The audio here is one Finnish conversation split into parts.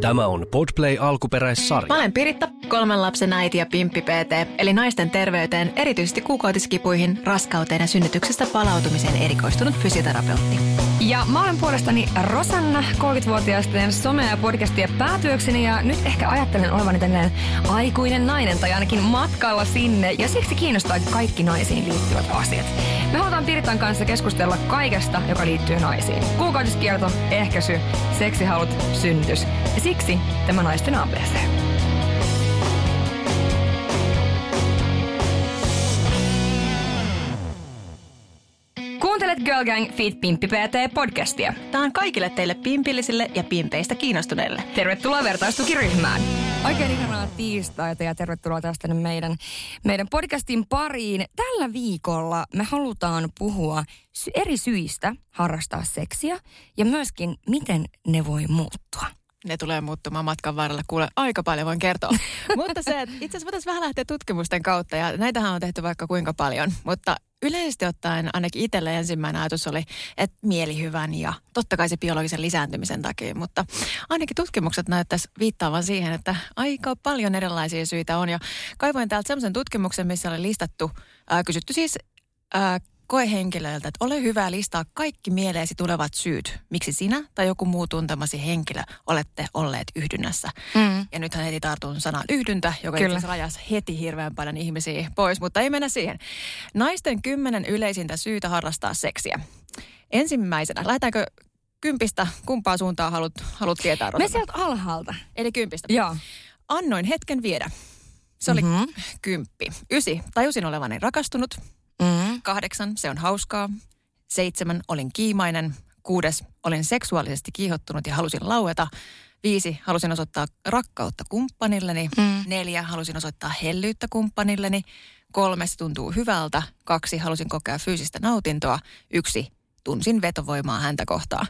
Tämä on Podplay alkuperäissarja. Mä olen Piritta, kolmen lapsen äiti ja pimppi PT, eli naisten terveyteen, erityisesti kuukautiskipuihin, raskauteen ja synnytyksestä palautumiseen erikoistunut fysioterapeutti. Ja mä olen puolestani Rosanna, 30-vuotiaisten some- ja podcastia päätyökseni ja nyt ehkä ajattelen olevani tällainen aikuinen nainen tai ainakin matkalla sinne ja siksi kiinnostaa kaikki naisiin liittyvät asiat. Me halutaan Piritan kanssa keskustella kaikesta, joka liittyy naisiin. Kuukautiskierto, ehkäisy, seksihalut, synnytys. Ja siksi tämä naisten ABC. Kuuntelet Girl Gang Feet Pimppi PT podcastia. Tämä on kaikille teille pimpillisille ja pimpeistä kiinnostuneille. Tervetuloa vertaistukiryhmään. Oikein ihanaa tiistaita ja tervetuloa tästä tänne meidän, meidän podcastin pariin. Tällä viikolla me halutaan puhua eri syistä harrastaa seksiä ja myöskin miten ne voi muuttua. Ne tulee muuttumaan matkan varrella, kuule aika paljon voin kertoa. mutta se, että itse asiassa voitaisiin vähän lähteä tutkimusten kautta ja näitähän on tehty vaikka kuinka paljon. Mutta yleisesti ottaen ainakin itselle ensimmäinen ajatus oli, että mielihyvän ja totta kai se biologisen lisääntymisen takia. Mutta ainakin tutkimukset näyttäisi viittaavan siihen, että aika paljon erilaisia syitä on. Ja kaivoin täältä sellaisen tutkimuksen, missä oli listattu, ää, kysytty siis ää, koehenkilöiltä, että ole hyvä listaa kaikki mieleesi tulevat syyt, miksi sinä tai joku muu tuntemasi henkilö olette olleet yhdynnässä. Mm. Ja nythän heti tartun sanaan yhdyntä, joka Kyllä. rajasi heti hirveän paljon ihmisiä pois, mutta ei mennä siihen. Naisten kymmenen yleisintä syytä harrastaa seksiä. Ensimmäisenä, lähdetäänkö kympistä, kumpaa suuntaa haluat, haluat tietää, Me Rosanna? sieltä alhaalta. Eli kympistä. Joo. Annoin hetken viedä. Se oli Mhm. mm-hmm. kymppi. Ysi, tajusin olevani rakastunut. Mm. Kahdeksan, se on hauskaa. Seitsemän, olin kiimainen. Kuudes, olin seksuaalisesti kiihottunut ja halusin laueta. Viisi, halusin osoittaa rakkautta kumppanilleni. Mm. Neljä, halusin osoittaa hellyyttä kumppanilleni. Kolme, se tuntuu hyvältä. Kaksi, halusin kokea fyysistä nautintoa. Yksi, tunsin vetovoimaa häntä kohtaan.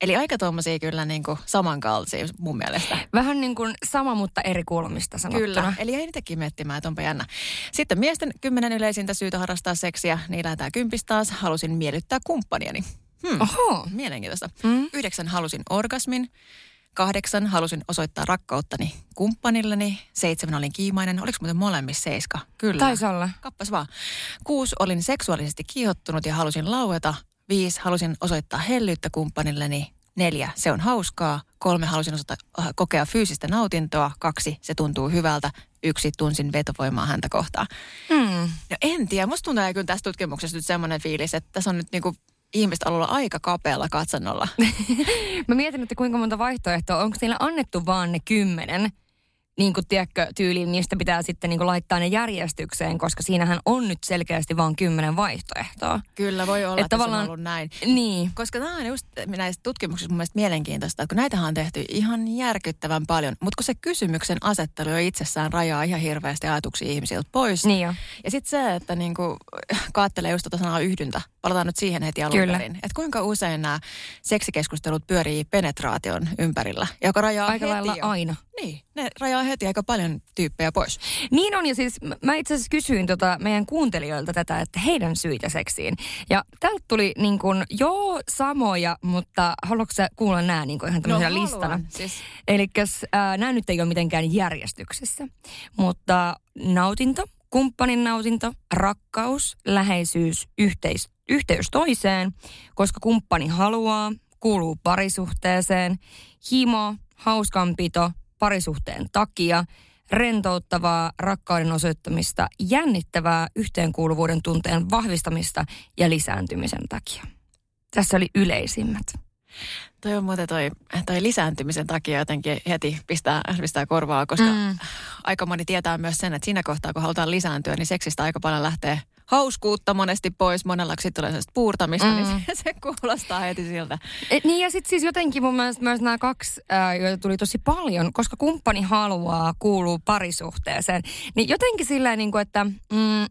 Eli aika tuommoisia kyllä niin kuin samankaltaisia mun mielestä. Vähän niin kuin sama, mutta eri kulmista sanottuna. Kyllä, eli ei niitäkin miettimään, että onpa jännä. Sitten miesten kymmenen yleisintä syytä harrastaa seksiä, niin lähdetään kympistä taas. Halusin miellyttää kumppaniani. Hmm. Oho. Mielenkiintoista. Mm. Yhdeksän halusin orgasmin. Kahdeksan halusin osoittaa rakkauttani kumppanilleni. Seitsemän olin kiimainen. Oliko muuten molemmissa seiska? Kyllä. Taisi olla. Kappas vaan. Kuusi olin seksuaalisesti kiihottunut ja halusin laueta. Viisi halusin osoittaa hellyyttä kumppanilleni. Neljä, se on hauskaa. Kolme, halusin osoittaa, äh, kokea fyysistä nautintoa. Kaksi, se tuntuu hyvältä. Yksi, tunsin vetovoimaa häntä kohtaan. Mm. No en tiedä, musta tuntuu kyllä tästä tutkimuksesta nyt semmoinen fiilis, että tässä on nyt niinku ihmistä ollut aika kapealla katsannolla. Mä mietin, että kuinka monta vaihtoehtoa. Onko teillä annettu vaan ne kymmenen? Niin kuin tiedätkö, tyyliin niistä pitää sitten niin kuin laittaa ne järjestykseen, koska siinähän on nyt selkeästi vaan kymmenen vaihtoehtoa. Kyllä voi olla, Et että tavallaan- se on ollut näin. Niin. Koska tämä on just näissä tutkimuksissa mun mielestä mielenkiintoista, että kun näitähän on tehty ihan järkyttävän paljon, mutta kun se kysymyksen asettelu jo itsessään rajaa ihan hirveästi ajatuksia ihmisiltä pois. Niin jo. Ja sitten se, että niinku, kaattelee just tota sanaa yhdyntä. Palataan nyt siihen heti alun Kyllä. perin. Että kuinka usein nämä seksikeskustelut pyörii penetraation ympärillä, joka rajaa Aika heti lailla jo. aina. Niin, ne rajaa heti aika paljon tyyppejä pois. Niin on, ja siis mä itse asiassa kysyin tota meidän kuuntelijoilta tätä, että heidän syitä seksiin. Ja täältä tuli niin kuin, joo, samoja, mutta haluatko sä kuulla nämä niin kuin ihan tämmöisenä No, listana? haluan. Siis, Eli nämä nyt ei ole mitenkään järjestyksessä, mutta nautinto, kumppanin nautinto, rakkaus, läheisyys, yhteis, yhteys toiseen, koska kumppani haluaa, kuuluu parisuhteeseen, himo, hauskanpito, parisuhteen takia, rentouttavaa rakkauden osoittamista, jännittävää yhteenkuuluvuuden tunteen vahvistamista ja lisääntymisen takia. Tässä oli yleisimmät. toi on muuten toi, toi lisääntymisen takia jotenkin heti pistää, pistää korvaa, koska Mm. aika moni tietää myös sen, että siinä kohtaa, kun halutaan lisääntyä, niin seksistä aika paljon lähtee hauskuutta monesti pois. Monella sitten tulee sellaista puurtamista, mm. niin se, se kuulostaa heti siltä. Et niin ja sitten siis jotenkin mun mielestä myös nämä kaksi, ää, joita tuli tosi paljon, koska kumppani haluaa, kuuluu parisuhteeseen, niin jotenkin sillä niin kuin, että mm,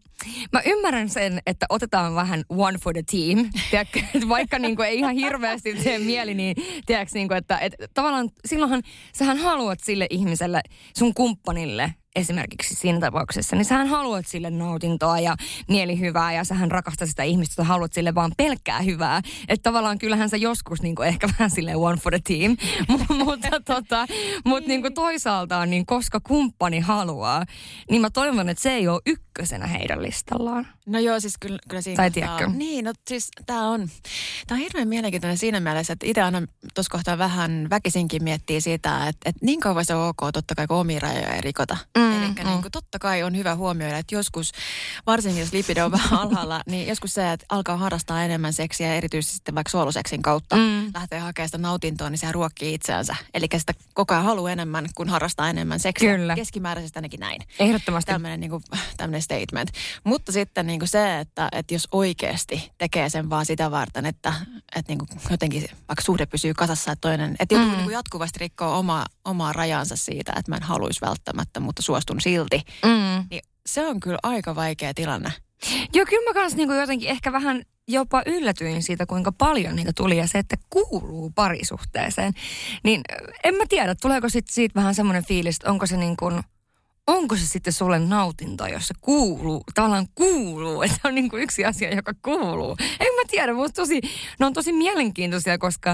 mä ymmärrän sen, että otetaan vähän one for the team, tiedätkö, vaikka niin kuin ei ihan hirveästi tee mieli, niin tiedätkö, niin kuin, että et, tavallaan silloinhan sähän haluat sille ihmiselle, sun kumppanille, esimerkiksi siinä tapauksessa, niin sähän haluat sille nautintoa ja mielihyvää ja sähän rakastat sitä ihmistä, että haluat sille vaan pelkkää hyvää. Että tavallaan kyllähän sä joskus niin ehkä vähän sille one for the team, mutta tota, mut niin toisaalta niin koska kumppani haluaa, niin mä toivon, että se ei ole ykkösenä heidän listallaan. No joo, siis kyllä, kyllä siinä Tai tiedätkö? Niin, no siis tämä on, tää on hirveän mielenkiintoinen siinä mielessä, että itse aina tuossa kohtaa vähän väkisinkin miettii sitä, että, että niin kauan se on ok, totta kai kun omia rajoja ei rikota. Mm, Eli mm. niin kuin, totta kai on hyvä huomioida, että joskus, varsinkin jos lipido on vähän alhaalla, niin joskus se, että alkaa harrastaa enemmän seksiä, erityisesti sitten vaikka suoluseksin kautta, Mm. lähtee hakemaan sitä nautintoa, niin se ruokkii itseänsä. Eli sitä koko ajan haluaa enemmän, kun harrastaa enemmän seksiä. Kyllä. Keskimääräisesti ainakin näin Ehdottomasti. tämmöinen niin statement. Mutta sitten niin kuin se, että, että jos oikeasti tekee sen vaan sitä varten, että, että niin kuin jotenkin vaikka suhde pysyy kasassa, että toinen, että Mm. niin jatkuvasti rikkoa oma, omaa rajansa siitä, että mä en haluaisi välttämättä, mutta suostun silti, Mm. niin se on kyllä aika vaikea tilanne. Joo, kyllä mä kans niinku jotenkin ehkä vähän jopa yllätyin siitä, kuinka paljon niitä tuli ja se, että kuuluu parisuhteeseen. Niin en mä tiedä, tuleeko sit siitä vähän semmoinen fiilis, että onko se niin kuin, onko se sitten sulle nautinto, jos se kuuluu, tavallaan kuuluu, että on niin kuin yksi asia, joka kuuluu. En mä tiedä, musta tosi, ne on tosi mielenkiintoisia, koska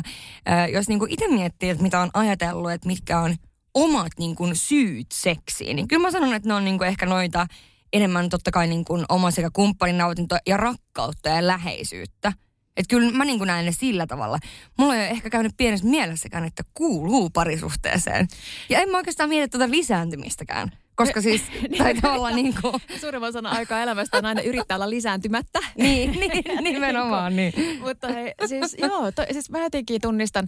äh, jos niin kuin itse miettii, että mitä on ajatellut, että mitkä on omat niin kuin syyt seksiin, niin kyllä mä sanon, että ne on niin kuin ehkä noita enemmän totta kai niin kuin oma sekä kumppanin nautintoa ja rakkautta ja läheisyyttä. Että kyllä mä niin näen ne sillä tavalla. Mulla ei ole ehkä käynyt pienessä mielessäkään, että kuuluu parisuhteeseen. Ja en mä oikeastaan mieti tuota lisääntymistäkään. Koska siis, tai tavallaan niin kuin, Suurimman osan aikaa elämästä on aina yrittää olla lisääntymättä. niin, niin, nimenomaan niin. Mutta hei, siis joo, to, siis mä jotenkin tunnistan,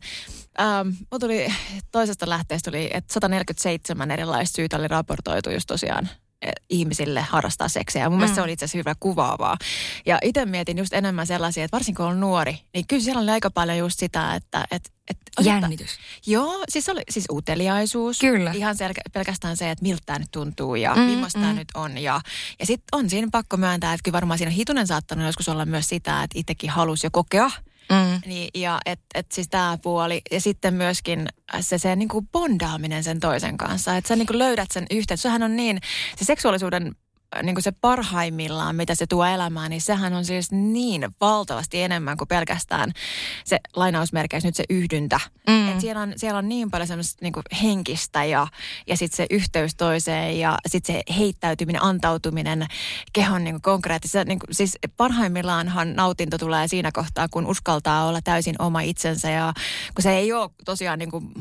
ähm, tuli toisesta lähteestä tuli, että 147 erilaista syytä oli raportoitu just tosiaan ihmisille harrastaa seksiä. Ja mun mielestä Mm. se oli itse asiassa hyvä kuvaavaa. Ja itse mietin just enemmän sellaisia, että varsinkin kun on nuori, niin kyllä siellä oli aika paljon just sitä, että... että, että Jännitys. Joo, siis oli siis uteliaisuus. Kyllä. Ihan selkä, pelkästään se, että miltä tämä nyt tuntuu ja Mm, mm, millaista tämä mm. nyt on. Ja, ja sitten on siinä pakko myöntää, että kyllä varmaan siinä hitunen saattanut joskus olla myös sitä, että itsekin halusi jo kokea. Mm. Niin, ja että et siis tämä puoli. Ja sitten myöskin se, se niinku bondaaminen sen toisen kanssa. Että sä niinku löydät sen yhteyden. Sehän on niin, se seksuaalisuuden niin se parhaimmillaan, mitä se tuo elämään, niin sehän on siis niin valtavasti enemmän kuin pelkästään se lainausmerkeissä nyt se yhdyntä. Mm. Et siellä, on, siellä on niin paljon semmoista niin henkistä ja, ja sitten se yhteys toiseen ja sitten se heittäytyminen, antautuminen kehon niin konkreettisesti. Niin siis parhaimmillaanhan nautinto tulee siinä kohtaa, kun uskaltaa olla täysin oma itsensä ja kun se ei ole tosiaan niin kuin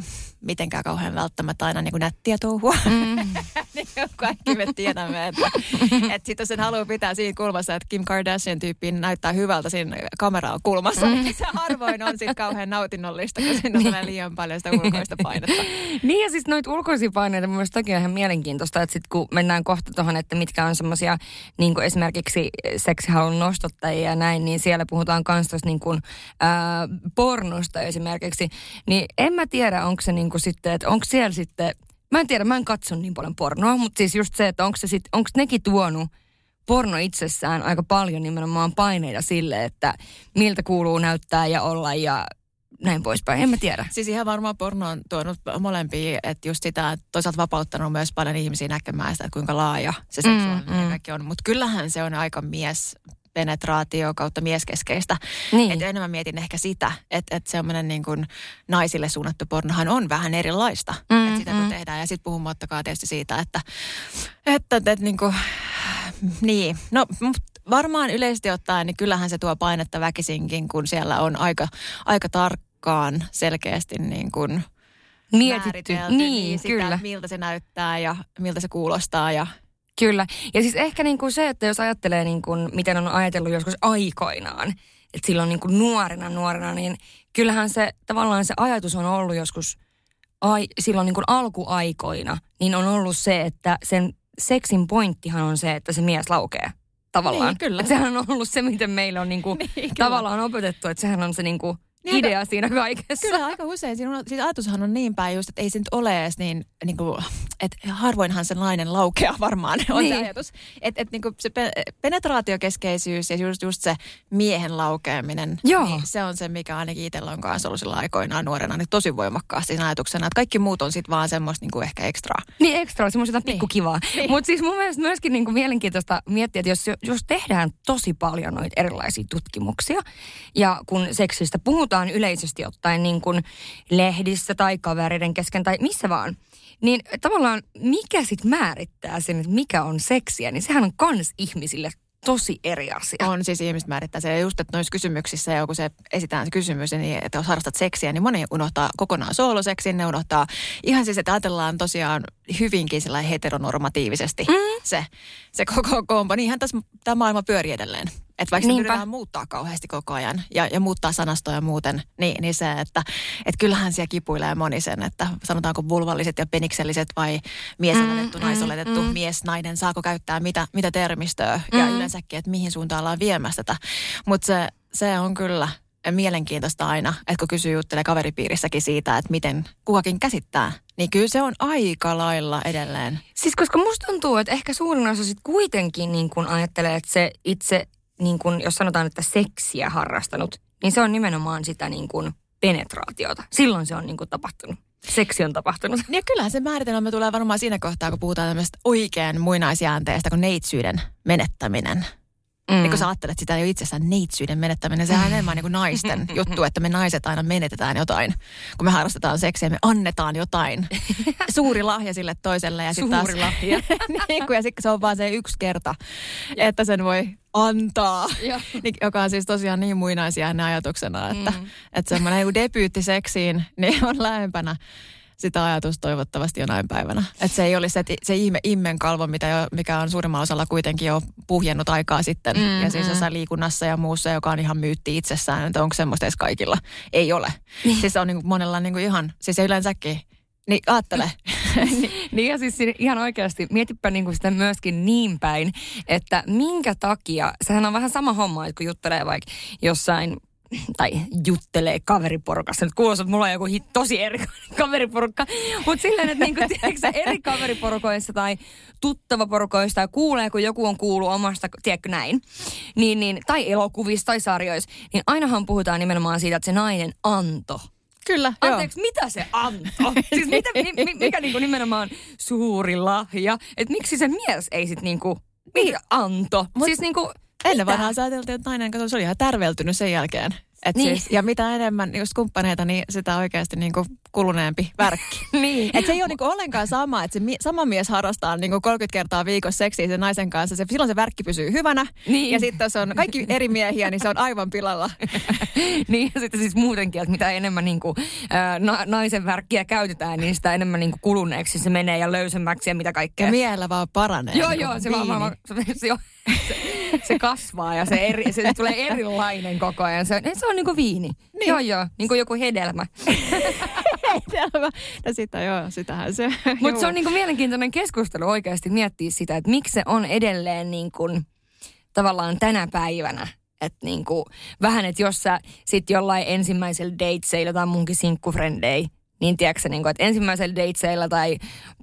mitenkään kauhean välttämättä aina niin kuin nättiä touhua. Mm. niin kuin kaikki me tiedämme, että, että sitten jos sen haluaa pitää siinä kulmassa, että Kim Kardashian tyyppi näyttää hyvältä siinä kameran kulmassa, mm. niin se harvoin on sitten kauhean nautinnollista, kun siinä tulee liian paljon sitä ulkoista painetta. Niin ja siis noita ulkoisia paineita mun mielestä on ihan mielenkiintoista, että sitten kun mennään kohta tuohon, että mitkä on semmoisia niin esimerkiksi seksihalun nostottajia ja näin, niin siellä puhutaan myös niin kuin, ää, pornosta esimerkiksi. Niin en mä tiedä, onko se niin kuin sitten, että onko siellä sitten, mä en tiedä, mä en katso niin paljon pornoa, mutta siis just se, että onko se sitten, onko nekin tuonut porno itsessään aika paljon nimenomaan paineita sille, että miltä kuuluu näyttää ja olla ja näin poispäin. En mä tiedä. Siis ihan varmaan porno on tuonut molempia, että just sitä, että toisaalta vapauttanut myös paljon ihmisiä näkemään sitä, että kuinka laaja se seksuaalinen Mm, mm, mm. kaikki on. Mutta kyllähän se on aika mies penetraatio kautta mieskeskeistä. Niin. Että enemmän mietin ehkä sitä, että, että semmoinen niin kuin naisille suunnattu pornohan on vähän erilaista. Mm, että sitä kun mm. tehdään. Ja sitten puhumattakaan tietysti siitä, että, että, että, että niin kuin, niin. No varmaan yleisesti ottaen, niin kyllähän se tuo painetta väkisinkin, kun siellä on aika, aika tarkkaan selkeästi niin kuin Mietitty. määritelty Niin, sitä, kyllä. miltä se näyttää ja miltä se kuulostaa. Ja, Kyllä. Ja siis ehkä niin kuin se, että jos ajattelee niin kuin, miten on ajatellut joskus aikoinaan, että silloin niin kuin nuorena nuorena, niin kyllähän se tavallaan se ajatus on ollut joskus ai, silloin niin kuin alkuaikoina, niin on ollut se, että sen seksin pointtihan on se, että se mies laukee tavallaan. Niin, kyllä. Että sehän on ollut se, miten meillä on niin kuin, Niin, kyllä. tavallaan opetettu, että sehän on se niin kuin Niin, idea siinä kaikessa. Kyllä aika usein. Siinä on, siis ajatushan on niin päin just, että ei se nyt ole edes niin, niin kuin, että harvoinhan se nainen laukeaa varmaan, on Niin. se ajatus. Että et niinku se pe- penetraatiokeskeisyys ja just, just se miehen laukeaminen, Joo. niin se on se, mikä ainakin itsellä on kanssa ollut sillä aikoinaan nuorena niin tosi voimakkaasti siinä ajatuksena, että kaikki muut on sitten vaan semmoista niinku ehkä ekstraa. Niin ekstra, semmoista Niin. pikkukivaa. Niin. Mutta siis mun mielestä myöskin niinku mielenkiintoista miettiä, että jos, jos tehdään tosi paljon noita erilaisia tutkimuksia, ja kun seksistä puhutaan yleisesti ottaen niin kuin lehdissä tai kavereiden kesken tai missä vaan, niin tavallaan mikä sitten määrittää sen, että mikä on seksiä, niin sehän on kans ihmisille tosi eri asia. On siis ihmiset määrittää se. Ja just, että noissa kysymyksissä, ja kun se esitään se kysymys, niin että jos harrastat seksiä, niin moni unohtaa kokonaan sooloseksin. Ne unohtaa ihan siis, että ajatellaan tosiaan hyvinkin sellainen heteronormatiivisesti mm. se, se koko kompo. Niinhän tässä tämä maailma pyörii edelleen. Että vaikka se Niinpä. yritetään muuttaa kauheasti koko ajan ja, ja muuttaa sanastoja muuten, niin, niin se, että et kyllähän siellä kipuilee moni sen, että sanotaanko vulvalliset ja penikselliset vai miesoletettu, mm, naisoletettu, mm. mies, nainen, saako käyttää mitä, mitä termistöä ja Mm. yleensäkin, että mihin suuntaan ollaan viemässä tätä. Mutta se, se on kyllä mielenkiintoista aina, että kun kysyy juttelee kaveripiirissäkin siitä, että miten kukakin käsittää, niin kyllä se on aika lailla edelleen. Siis koska musta tuntuu, että ehkä suurin osa sit kuitenkin niin kun ajattelee, että se itse, niin kun, jos sanotaan, että seksiä harrastanut, niin se on nimenomaan sitä niin kun penetraatiota. Silloin se on niin kun tapahtunut. Seksi on tapahtunut. Ja kyllähän se määritelmä tulee varmaan siinä kohtaa, kun puhutaan tämmöistä oikein muinaisjäänteestä kuin neitsyyden menettäminen. Mm. Kun sä ajattelet sitä jo itsessään neitsyyden menettäminen, sehän on enemmän niin kuin naisten juttu, että me naiset aina menetetään jotain. Kun me harrastetaan seksiä, me annetaan jotain. Suuri lahja sille toiselle. Ja sit taas, Suuri lahja. niin kuin, ja sitten se on vaan se yksi kerta, että sen voi antaa. Niin, joka on siis tosiaan niin muinaisia ajatuksena, että, Mm. että semmoinen joku debyytti seksiin niin on lähempänä sitä ajatusta toivottavasti jonain päivänä. Että se ei olisi se, se ihme immenkalvo, mitä jo, mikä on suurimmalla osalla kuitenkin jo puhjennut aikaa sitten. Mm, Mm, ja siis mm. jossain liikunnassa ja muussa, joka on ihan myytti itsessään, että onko semmoista edes kaikilla. Ei ole. Niin. Siis se on niin kuin monella niin kuin ihan, siis se yleensäkin, niin ajattele. Niin ja siis ihan oikeasti, mietipä niinku sitä myöskin niin päin, että minkä takia, sehän on vähän sama homma, että kun juttelee vaikka jossain tai juttelee kaveriporukassa. Nyt kuulostaa, että mulla on joku hit, tosi eri kaveriporukka. Mutta silleen, että niinku, tiedätkö, eri kaveriporukoissa tai tuttavaporukoissa tai kuulee, kun joku on kuullut omasta, tiedätkö näin, niin, niin, tai elokuvissa tai sarjoissa, niin ainahan puhutaan nimenomaan siitä, että se nainen anto Kyllä, Anteeksi, mitä se antoi? siis mitä, mi, mi, mikä niinku nimenomaan suuri lahja? Että miksi se mies ei sit niinku, mikä anto? Mut- siis niinku, Ennen sä ajateltiin, että nainen kato, se oli ihan tärveltynyt sen jälkeen. Et Niin. niin. siis, ja mitä enemmän just kumppaneita, niin sitä oikeasti niin kuin kuluneempi värkki. Niin. Et se ei ole niinku ollenkaan sama, että se mi- sama mies harrastaa niinku 30 kertaa viikossa seksiä sen naisen kanssa. Se, silloin se värkki pysyy hyvänä. Niin. Ja sitten jos on kaikki eri miehiä, niin se on aivan pilalla. niin ja sitten siis muutenkin, että mitä enemmän niinku, ää, na, naisen värkkiä käytetään, niin sitä enemmän niinku kuluneeksi se menee ja löysemmäksi ja mitä kaikkea. Ja miellä vaan paranee. Joo, niinku joo, se, vaan, vaan, se, se, se, se kasvaa ja se, eri, se tulee erilainen koko ajan. Se, se on niinku viini. Niin. Joo, joo, niin kuin joku hedelmä. Selvä. Ja sitä joo, sitähän se. Mutta se on niinku mielenkiintoinen keskustelu oikeasti miettiä sitä, että miksi se on edelleen niin kuin, tavallaan tänä päivänä. Että niinku, vähän, että jos sä sit jollain ensimmäisellä dateseilla tai munkin sinkkufrendei, niin tiedätkö sä, niinku, että ensimmäisellä dateseilla tai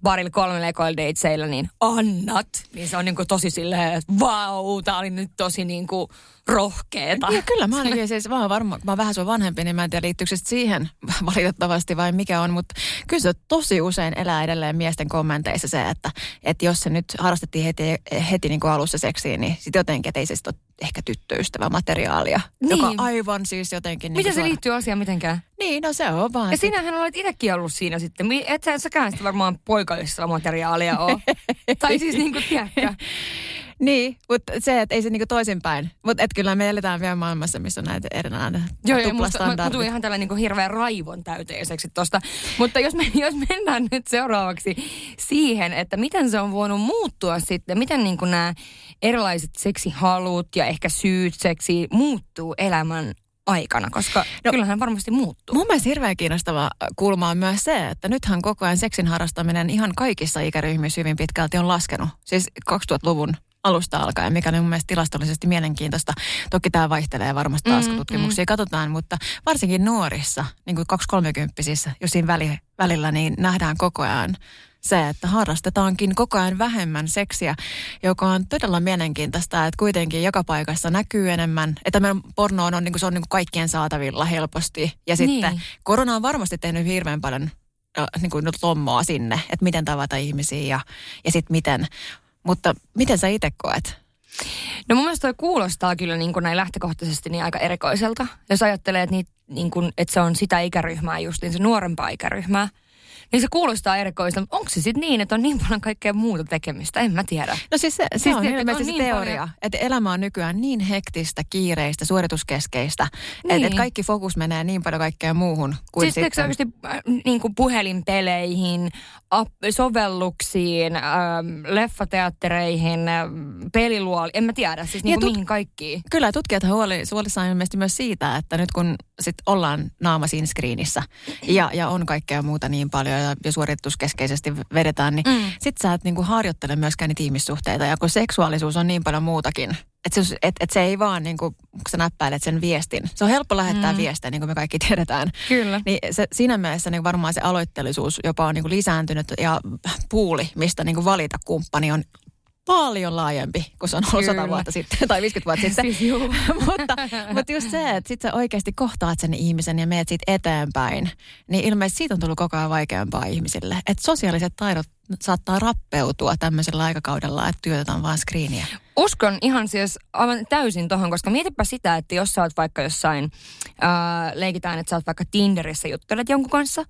parilla kolmella ekoilla dateseilla, niin annat. Niin se on niinku tosi silleen, että vau, tää oli nyt tosi niinku rohkeeta. Ja kyllä mä ainakin siis, mä oon varma, mä oon vähän sun vanhempi, niin mä en tiedä liittyykö siihen valitettavasti vai mikä on, mutta kyllä se tosi usein elää edelleen miesten kommenteissa se, että, että jos se nyt harrastettiin heti, heti niin kuin alussa seksiin, niin sitten jotenkin, että ei se sitten ole ehkä tyttöystävä materiaalia, Niin. joka aivan siis jotenkin... Miten niin se liittyy asiaan mitenkään? Niin, no se on vaan. Ja sit- sinähän olet itsekin ollut siinä sitten. Et sä säkään sitä varmaan poikaystävä materiaalia ole. tai siis niin kuin, tiedätkö? Niin, mutta se, että ei se niinku toisinpäin. Mutta et kyllä me eletään vielä maailmassa, missä on näitä erilainen Joo, joo, musta, mä, mä ihan tällainen niin hirveän raivon täyteiseksi tosta. Mutta jos, me, jos mennään nyt seuraavaksi siihen, että miten se on voinut muuttua sitten, miten niin kuin nämä erilaiset seksihalut ja ehkä syyt seksi muuttuu elämän aikana, koska No- kyllähän varmasti muuttuu. Mun mielestä hirveän kiinnostava kulma on myös se, että nythän koko ajan seksin harrastaminen ihan kaikissa ikäryhmissä hyvin pitkälti on laskenut. Siis 2000-luvun alusta alkaen, mikä on mun mielestä tilastollisesti mielenkiintoista. Toki tämä vaihtelee varmasti taas, kun Mm, tutkimuksia katsotaan, mutta varsinkin nuorissa, niin kuin 2-30-sissä, jos siinä väli, välillä, niin nähdään koko ajan se, että harrastetaankin koko ajan vähemmän seksiä, joka on todella mielenkiintoista, että kuitenkin joka paikassa näkyy enemmän, että meidän porno on, niin kuin, se on niin kuin kaikkien saatavilla helposti. Ja sitten niin. korona on varmasti tehnyt hirveän paljon niin kuin lommoa sinne, että miten tavata ihmisiä ja, ja sitten miten. Mutta miten sä itse koet? No mun mielestä toi kuulostaa kyllä niin kuin näin lähtökohtaisesti niin aika erikoiselta. Jos ajattelee, että, niitä, niin kuin, että se on sitä ikäryhmää just, niin se nuorempaa ikäryhmää. Niin se kuulostaa erikoiselta. Onko se sitten niin, että on niin paljon kaikkea muuta tekemistä? En mä tiedä. No siis se, se siis on ilmeisesti on niin teoria, paljon... että elämä on nykyään niin hektistä, kiireistä, suorituskeskeistä, niin. että et kaikki fokus menee niin paljon kaikkeen muuhun kuin siis sitten. Siis niin kuin puhelinpeleihin, sovelluksiin, äh, leffateattereihin, äh, peliluoli, en mä tiedä, siis niin kuin tut- mihin kaikkiin. Kyllä, tutkijat huoli, huolissaan ilmeisesti myös siitä, että nyt kun sit ollaan naama siinä screenissä ja, ja on kaikkea muuta niin paljon ja, ja suorituskeskeisesti vedetään, niin mm. sit sä et niinku harjoittele myöskään niitä ihmissuhteita. Ja kun seksuaalisuus on niin paljon muutakin, että se, et, et se ei vaan, niin kuin, kun sä näppäilet sen viestin. Se on helppo lähettää mm. viestejä, niin kuin me kaikki tiedetään. Kyllä. Niin se, siinä mielessä niin varmaan se aloitteellisuus jopa on niin kuin lisääntynyt ja puuli, mistä niin kuin valita kumppani on paljon laajempi kuin se on ollut sata vuotta sitten tai 50 vuotta sitten. siis mutta, mutta just se, että sit sä oikeasti kohtaat sen ihmisen ja meet siitä eteenpäin, niin ilmeisesti siitä on tullut koko ajan vaikeampaa ihmisille. Että sosiaaliset taidot saattaa rappeutua tämmöisellä aikakaudella, että työtetään vaan screeniä. Uskon ihan siis aivan täysin tohon, koska mietipä sitä, että jos sä oot vaikka jossain, ää, leikitään, että sä oot vaikka Tinderissä juttelet jonkun kanssa,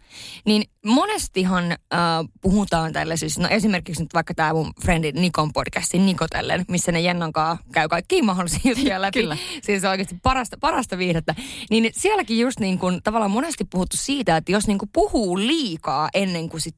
niin monestihan ää, puhutaan tällaisissa, no esimerkiksi nyt vaikka tämä mun frendi Nikon podcastin Nikotellen, missä ne Jennan käy kaikki mahdollisia juttuja läpi. Kyllä. Siis oikeasti parasta, parasta viihdettä. Niin sielläkin just niin kuin tavallaan monesti puhuttu siitä, että jos niin kuin puhuu liikaa ennen kuin sit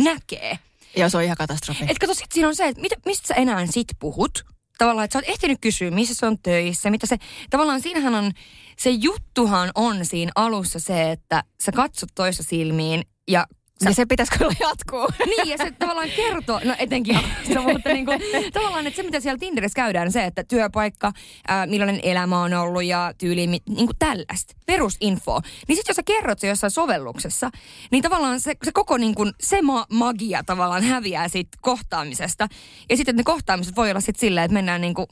näkee, Joo, se on ihan katastrofi. Et kato, sit siinä on se, että mit, mistä sä enää sit puhut. Tavallaan, että sä oot ehtinyt kysyä, missä se on töissä, mitä se, tavallaan siinähän on, se juttuhan on siinä alussa se, että sä katsot toista silmiin ja Sä... Ja se pitäisi kyllä jatkuu. Niin, ja se tavallaan kertoo, no etenkin mutta niin kuin, tavallaan, että se mitä siellä Tinderissä käydään, se, että työpaikka, ää, millainen elämä on ollut ja tyyli, niin kuin tällaista, perusinfo. Niin sitten jos sä kerrot se jossain sovelluksessa, niin tavallaan se, se koko niin kuin, se ma- magia tavallaan häviää siitä kohtaamisesta. Ja sitten ne kohtaamiset voi olla sitten silleen, että mennään niin kuin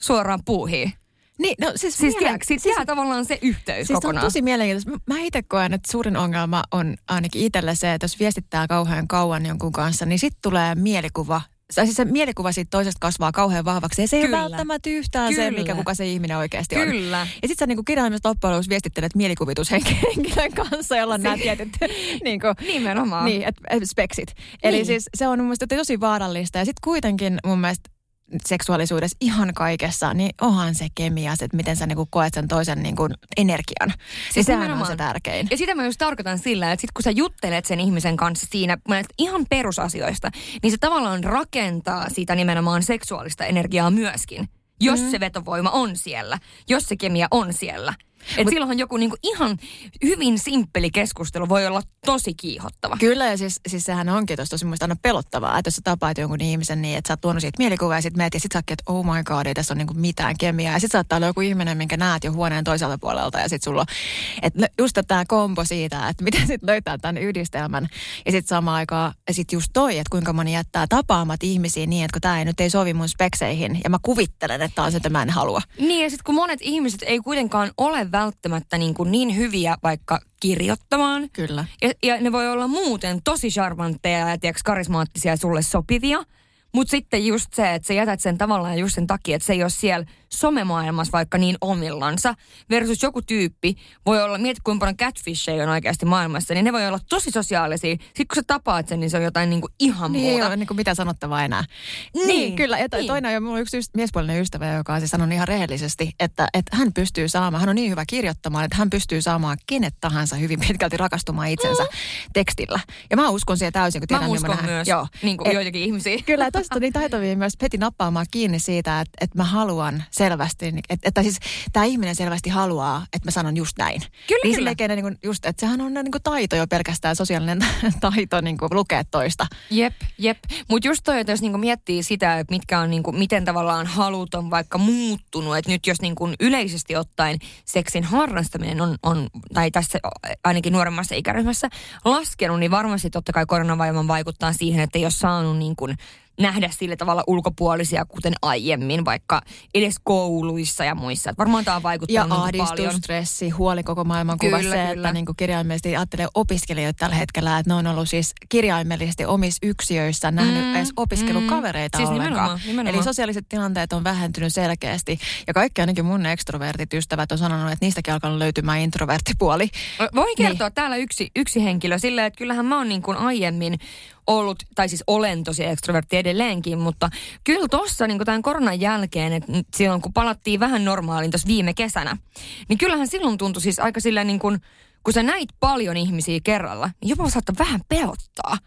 suoraan puuhiin. Niin, no siis, siis tiedätkö, siis, jää tavallaan se yhteys siis kokonaan. on tosi mielenkiintoista. Mä itse koen, että suurin ongelma on ainakin itsellä se, että jos viestittää kauhean kauan jonkun kanssa, niin sitten tulee mielikuva tai siis se mielikuva siitä toisesta kasvaa kauhean vahvaksi. Ja se ei Kyllä. ole välttämättä yhtään Kyllä. se, mikä kuka se ihminen oikeasti Kyllä. on. Kyllä. Ja sitten sä niin kirjaimessa loppujen viestittelet mielikuvitushenkilön kanssa, jolla on nämä tietyt niin kuin, Nimenomaan. Niin, et, et speksit. Eli niin. siis se on mun mielestä tosi vaarallista. Ja sitten kuitenkin mun mielestä seksuaalisuudessa, ihan kaikessa, niin onhan se kemia, että miten sä niinku koet sen toisen niinku energian. Siis sehän on se tärkein. Ja sitä mä just tarkoitan sillä, että sit kun sä juttelet sen ihmisen kanssa siinä ihan perusasioista, niin se tavallaan rakentaa sitä nimenomaan seksuaalista energiaa myöskin. Jos mm. se vetovoima on siellä, jos se kemia on siellä – et Mut, silloinhan joku niinku ihan hyvin simppeli keskustelu voi olla tosi kiihottava. Kyllä ja siis, siis sehän onkin tosi, tosi aina pelottavaa, että jos sä tapaat jonkun ihmisen niin, että sä oot tuonut siitä mielikuvaa ja sit meet ja sit sä että oh my god, ei tässä ole niinku mitään kemiaa. Ja sit saattaa olla joku ihminen, minkä näet jo huoneen toiselta puolelta ja sit sulla että just tämä kombo siitä, että miten sit löytää tämän yhdistelmän. Ja sit samaan aikaan ja sit just toi, että kuinka moni jättää tapaamat ihmisiä niin, että kun tämä ei nyt ei sovi mun spekseihin ja mä kuvittelen, että tämä on se, että mä en halua. Niin ja sit kun monet ihmiset ei kuitenkaan ole välttämättä niin, kuin niin hyviä vaikka kirjoittamaan. Kyllä. Ja, ja ne voi olla muuten tosi charmantteja ja tiiäks, karismaattisia ja sulle sopivia. Mutta sitten just se, että sä jätät sen tavallaan just sen takia, että se ei ole siellä somemaailmassa vaikka niin omillansa. Versus joku tyyppi voi olla, mieti kuinka paljon catfishia on oikeasti maailmassa, niin ne voi olla tosi sosiaalisia. Sitten kun sä tapaat sen, niin se on jotain niinku ihan niin, muuta. Ole niin kuin mitä sanottavaa enää. Niin, niin kyllä. Ja to, niin. toinen on mulla yksi yst- miespuolinen ystävä, joka on siis sanonut ihan rehellisesti, että, että hän pystyy saamaan, hän on niin hyvä kirjoittamaan, että hän pystyy saamaan kenet tahansa hyvin pitkälti rakastumaan itsensä mm. tekstillä. Ja mä uskon siihen täysin, kun tiedän, mä uskon myös, Joo. Niin kuin et, joitakin ihmisiä. Kyllä, tosta niin taitavia myös heti nappaamaan kiinni siitä, että, että mä haluan selvästi, että, että siis tämä ihminen selvästi haluaa, että mä sanon just näin. Kyllä, niin kyllä. Silleen, niin kuin, just, että sehän on niin kuin taito jo pelkästään sosiaalinen taito niin kuin lukea toista. Jep, jep. Mutta just toi, että jos niinku miettii sitä, että mitkä on niinku, miten tavallaan halut on vaikka muuttunut, että nyt jos niinku yleisesti ottaen seksin harrastaminen on, on, tai tässä ainakin nuoremmassa ikäryhmässä laskenut, niin varmasti totta kai koronavaivan vaikuttaa siihen, että ei ole saanut niinku nähdä sillä tavalla ulkopuolisia, kuten aiemmin, vaikka edes kouluissa ja muissa. Et varmaan tämä on vaikuttanut Ja niinku ahdistus, paljon. stressi, huoli koko maailman Kyllä, kuvassa. Se, kyllä. että niin kuin kirjaimellisesti ajattelee opiskelijoita tällä hetkellä, että ne on ollut siis kirjaimellisesti omissa yksiöissä nähnyt Mm, edes opiskelukavereita mm. Siis ollenkaan. nimenomaan, nimenomaan. Eli sosiaaliset tilanteet on vähentynyt selkeästi. Ja kaikki ainakin mun ekstrovertit ystävät on sanonut, että niistäkin alkanut löytymään introverttipuoli. Voin kertoa niin. täällä yksi, yksi henkilö silleen, että kyllähän mä oon niin kuin aiemmin ollut, tai siis olen tosi ekstrovertti edelleenkin, mutta kyllä tuossa niin tämän koronan jälkeen, että silloin kun palattiin vähän normaaliin tuossa viime kesänä, niin kyllähän silloin tuntui siis aika silleen niin kuin, kun sä näit paljon ihmisiä kerralla, niin jopa saattaa vähän pelottaa.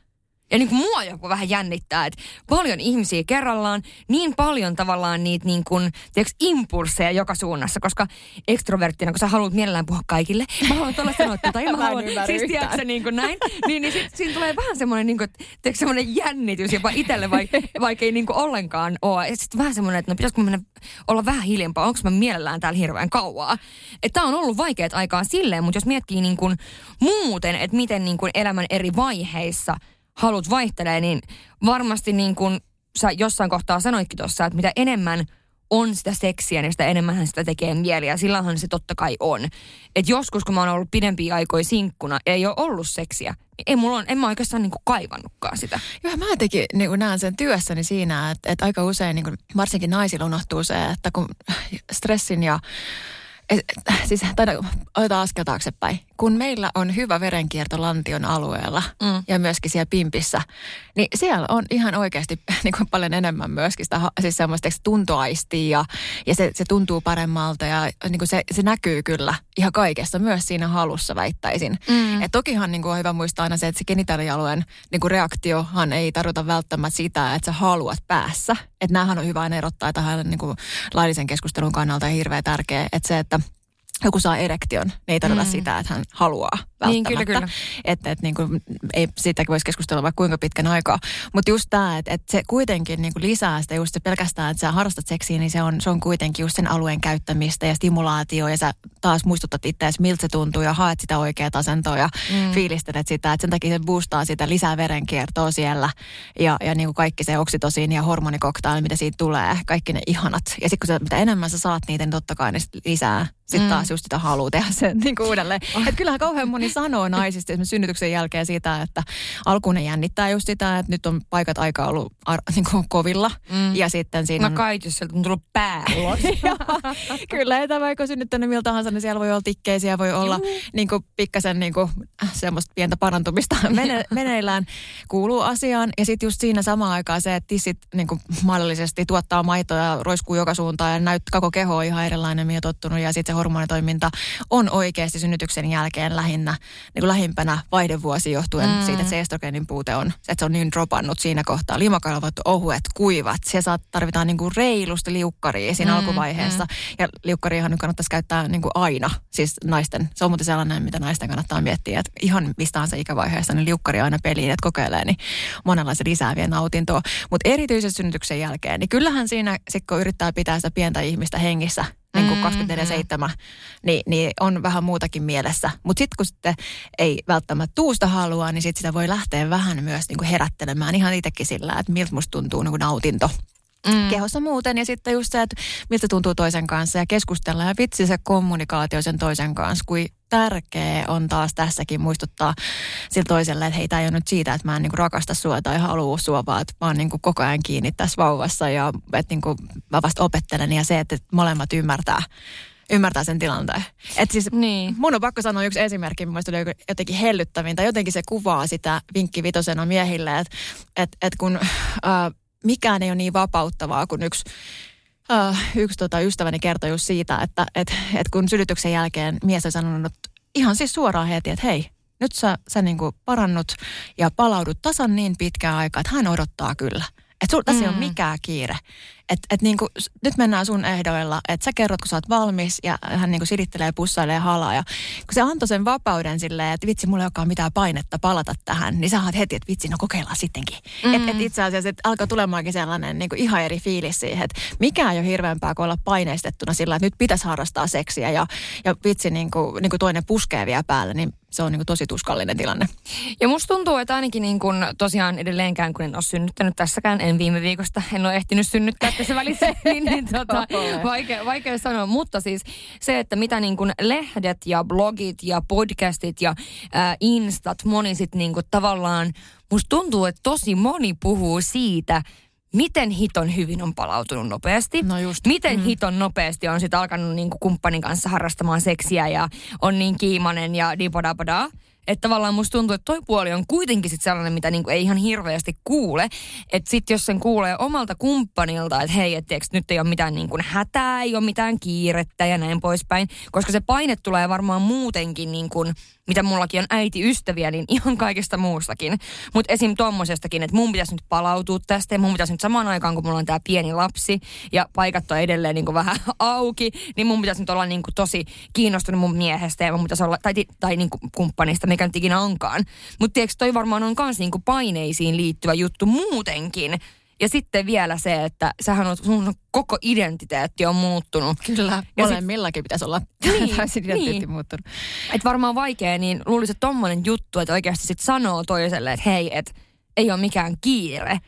Ja niin kuin mua joku vähän jännittää, että paljon ihmisiä kerrallaan, niin paljon tavallaan niitä niin kuin, tiedätkö, impulseja joka suunnassa, koska ekstroverttina, kun sä haluat mielellään puhua kaikille, mä haluan tuolla sanoa tätä, ja mä Mä haluan, siis tiedätkö niin kuin näin, niin, niin sit, siinä tulee vähän semmoinen, niin kuin, tiedätkö, semmoinen jännitys jopa itselle, vai, vaikka ei niin kuin ollenkaan ole. Ja sitten vähän semmoinen, että no pitäisikö mennä olla vähän hiljempaa, onko mä mielellään täällä hirveän kauaa. Että tää on ollut vaikeat aikaa silleen, mutta jos miettii niin kuin muuten, että miten niin kuin elämän eri vaiheissa halut vaihtelee, niin varmasti niin kuin sä jossain kohtaa sanoitkin tuossa, että mitä enemmän on sitä seksiä, niin sitä enemmän sitä tekee mieli. Ja sillähän se totta kai on. Et joskus, kun mä oon ollut pidempiä aikoja sinkkuna, ei ole ollut seksiä. niin Ei mulla on, en mä oikeastaan niinku kaivannutkaan sitä. Joo, mä jotenkin niin kuin näen sen työssäni siinä, että, että aika usein, niin kuin, varsinkin naisilla unohtuu se, että kun stressin ja et, siis, tai otetaan askel taaksepäin. Kun meillä on hyvä verenkierto lantion alueella Mm. ja myöskin siellä pimpissä, niin siellä on ihan oikeasti niin kuin paljon enemmän myöskin sitä siis semmoista tuntoaistia ja, ja se, se tuntuu paremmalta ja niin kuin se, se näkyy kyllä ihan kaikessa, myös siinä halussa väittäisin. Mm. Et tokihan niin kuin on hyvä muistaa aina se, että se genitaalialueen niin kuin reaktiohan ei tarkoita välttämättä sitä, että sä haluat päässä. Että näähän on hyvä aina erottaa, että tähän niin kuin laillisen keskustelun kannalta hirveän tärkeä, että se, että joku saa erektion, niin ei tarkoita Mm. sitä, että hän haluaa välttämättä. Niin, kyllä, kyllä. Että et, niin kuin, ei siitäkin voisi keskustella vaikka kuinka pitkän aikaa. Mutta just tämä, että et se kuitenkin niin kuin lisää sitä just se pelkästään, että sä harrastat seksiä, niin se on, se on kuitenkin just sen alueen käyttämistä ja stimulaatio ja sä taas muistutat itseäsi, miltä se tuntuu ja haet sitä oikeaa asentoa ja Mm. fiilistelet sitä. Että sen takia se boostaa sitä lisää verenkiertoa siellä ja, ja niin kuin kaikki se oksitosiin ja hormonikoktaili, mitä siitä tulee, kaikki ne ihanat. Ja sitten kun sä, mitä enemmän sä saat niitä, niin totta kai ne lisää sitten Mm. mm. taas just sitä haluaa tehdä sen niin kuin uudelleen. Että kyllähän kauhean moni sanoo naisista esimerkiksi synnytyksen jälkeen sitä, että alkuun ne jännittää just sitä, että nyt on paikat aika ollut ar- niin kuin kovilla. Mm. Ja sitten siinä Mä on... kaitin sieltä, on tullut pää ulos. Kyllä, että vaikka synnyttänyt miltä tahansa, niin siellä voi olla tikkeisiä, voi olla niin kuin, pikkasen niin kuin, semmoista pientä parantumista mene, meneillään, kuuluu asiaan. Ja sitten just siinä samaan aikaan se, että tissit niin kuin, mahdollisesti tuottaa maitoa ja roiskuu joka suuntaan ja näyt, koko keho on ihan erilainen, mihin tottunut. Ja sitten se hormonitoiminta on oikeasti synnytyksen jälkeen lähinnä, niin kuin lähimpänä vaihdevuosi johtuen Mm. mm. siitä, että se estrogeenin puute on, että se on niin dropannut siinä kohtaa. Limakalvot, ohuet, kuivat. Siellä saat, tarvitaan niin kuin reilusti liukkaria siinä Mm, mm, alkuvaiheessa. Ja liukkariahan nyt kannattaisi käyttää niin kuin aina, siis naisten. Se on muuten sellainen, mitä naisten kannattaa miettiä, että ihan mistä tahansa ikävaiheessa, niin liukkari aina peliin, että kokeilee, niin monella se lisää vielä nautintoa. Mutta erityisesti synnytyksen jälkeen, niin kyllähän siinä, sit kun yrittää pitää sitä pientä ihmistä hengissä, niin kuin Mm, 24-7, niin, niin on vähän muutakin mielessä. Mutta sitten kun sitten ei välttämättä tuusta halua, niin sitten sitä voi lähteä vähän myös niin kuin herättelemään ihan itsekin sillä, että miltä musta tuntuu niin kuin nautinto Mm. kehossa muuten. Ja sitten just se, että miltä tuntuu toisen kanssa ja keskustella ja vitsi se kommunikaatio sen toisen kanssa, kuin tärkeä on taas tässäkin muistuttaa sillä toiselle, että hei, tämä ei ole nyt siitä, että mä en niinku rakasta sua tai halua sua, vaan että mä oon niinku koko ajan kiinni tässä vauvassa ja että niinku mä vasta opettelen ja se, että molemmat ymmärtää, ymmärtää sen tilanteen. Et siis Niin. Mun on pakko sanoa yksi esimerkki, mielestä oli jotenkin hellyttävin, tai jotenkin se kuvaa sitä vinkki vitosena miehille, että et, et kun äh, mikään ei ole niin vapauttavaa kuin yksi, äh, yksi tota, ystäväni kertoi just siitä, että et, et kun synnytyksen jälkeen mies on sanonut ihan siis suoraan heti, että hei, nyt sä, sä niinku parannut ja palaudut tasan niin pitkään aikaa, että hän odottaa kyllä Että sul, tässä mm. ei ole mikään kiire. Että et niinku, nyt mennään sun ehdoilla, että sä kerrot, kun sä oot valmis ja hän niinku sidittelee, pussailee halaa. Ja kun se antoi sen vapauden silleen, että vitsi, mulla ei olekaan mitään painetta palata tähän, niin sä oot heti, että vitsi, no kokeillaan sittenkin. Mm. Että et itse asiassa et alkaa tulemaankin sellainen niinku ihan eri fiilis siihen, että mikä ei ole hirveämpää kuin olla paineistettuna sillä, että nyt pitäisi harrastaa seksiä ja, ja vitsi niinku, niinku toinen puskee vielä päälle, niin se on niin kuin tosi tuskallinen tilanne. Ja musta tuntuu, että ainakin niin kuin tosiaan edelleenkään, kun en ole synnyttänyt tässäkään, en viime viikosta, en ole ehtinyt synnyttää tässä välissä, niin, niin tota, vaikea, vaikea sanoa. Mutta siis se, että mitä niin kuin lehdet ja blogit ja podcastit ja äh, instat, moni sit niin kuin tavallaan, musta tuntuu, että tosi moni puhuu siitä, miten hiton hyvin on palautunut nopeasti. No just. Miten mm. hiton nopeasti on sitten alkanut niin kuin kumppanin kanssa harrastamaan seksiä ja on niin kiimanen ja dipodapoda. Että tavallaan musta tuntuu, että toi puoli on kuitenkin sit sellainen, mitä niinku ei ihan hirveästi kuule. Että sit jos sen kuulee omalta kumppanilta, että hei, että nyt ei ole mitään niinku hätää, ei ole mitään kiirettä ja näin poispäin. Koska se paine tulee varmaan muutenkin niinku mitä mullakin on äitiystäviä, niin ihan kaikesta muustakin. Mutta esim. tommosestakin, että mun pitäisi nyt palautua tästä ja mun pitäisi nyt samaan aikaan, kun mulla on tämä pieni lapsi ja paikat on edelleen niin vähän auki, niin mun pitäisi nyt olla niin kuin tosi kiinnostunut mun miehestä ja mun pitäisi olla, tai, tai niin kuin kumppanista, mikä nyt ikinä onkaan. Mutta tiedätkö, toi varmaan on kans niin kuin paineisiin liittyvä juttu muutenkin ja sitten vielä se, että sähän on, sun koko identiteetti on muuttunut. Kyllä, ja molemmillakin sit, pitäisi olla niin, täysin identiteetti niin. muuttunut. Et varmaan vaikea, niin luulisin, että tommonen juttu, että oikeasti sit sanoo toiselle, että hei, että ei ole mikään kiire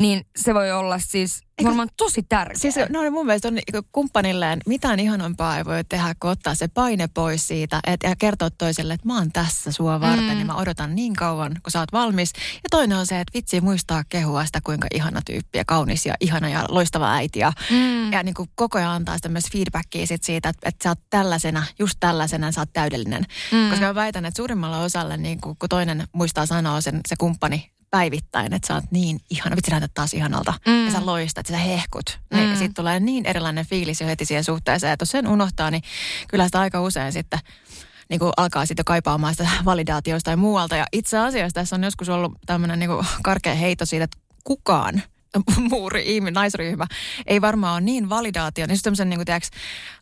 niin se voi olla siis Eikö, varmaan tosi tärkeä. Siis no mun mielestä on niin kumppanilleen mitään ihanompaa ei voi tehdä, kun ottaa se paine pois siitä et, ja kertoa toiselle, että mä oon tässä sua varten mm. niin mä odotan niin kauan, kun sä oot valmis. Ja toinen on se, että vitsi muistaa kehua sitä, kuinka ihana tyyppi ja kaunis ja ihana ja loistava äiti. Ja, mm. ja niin kuin koko ajan antaa sitä myös feedbackia sit siitä, että, että sä oot tällaisena, just tällaisena sä oot täydellinen. Mm. Koska mä väitän, että suurimmalla osalla, niin kuin, kun toinen muistaa sanoa sen, se kumppani päivittäin, että sä oot niin ihana, vitsi näytät taas ihanalta. Mm. Ja sä loistat, sä hehkut. Niin mm. siitä tulee niin erilainen fiilis jo heti siihen suhteeseen, että jos sen unohtaa, niin kyllä sitä aika usein sitten niin kuin alkaa sitten kaipaamaan sitä validaatioista tai muualta. Ja itse asiassa tässä on joskus ollut tämmöinen niin karkea heito siitä, että kukaan muuri, ihminen, naisryhmä, ei varmaan ole niin validaatio, niin tämmöisen niin kuin, tiiäks,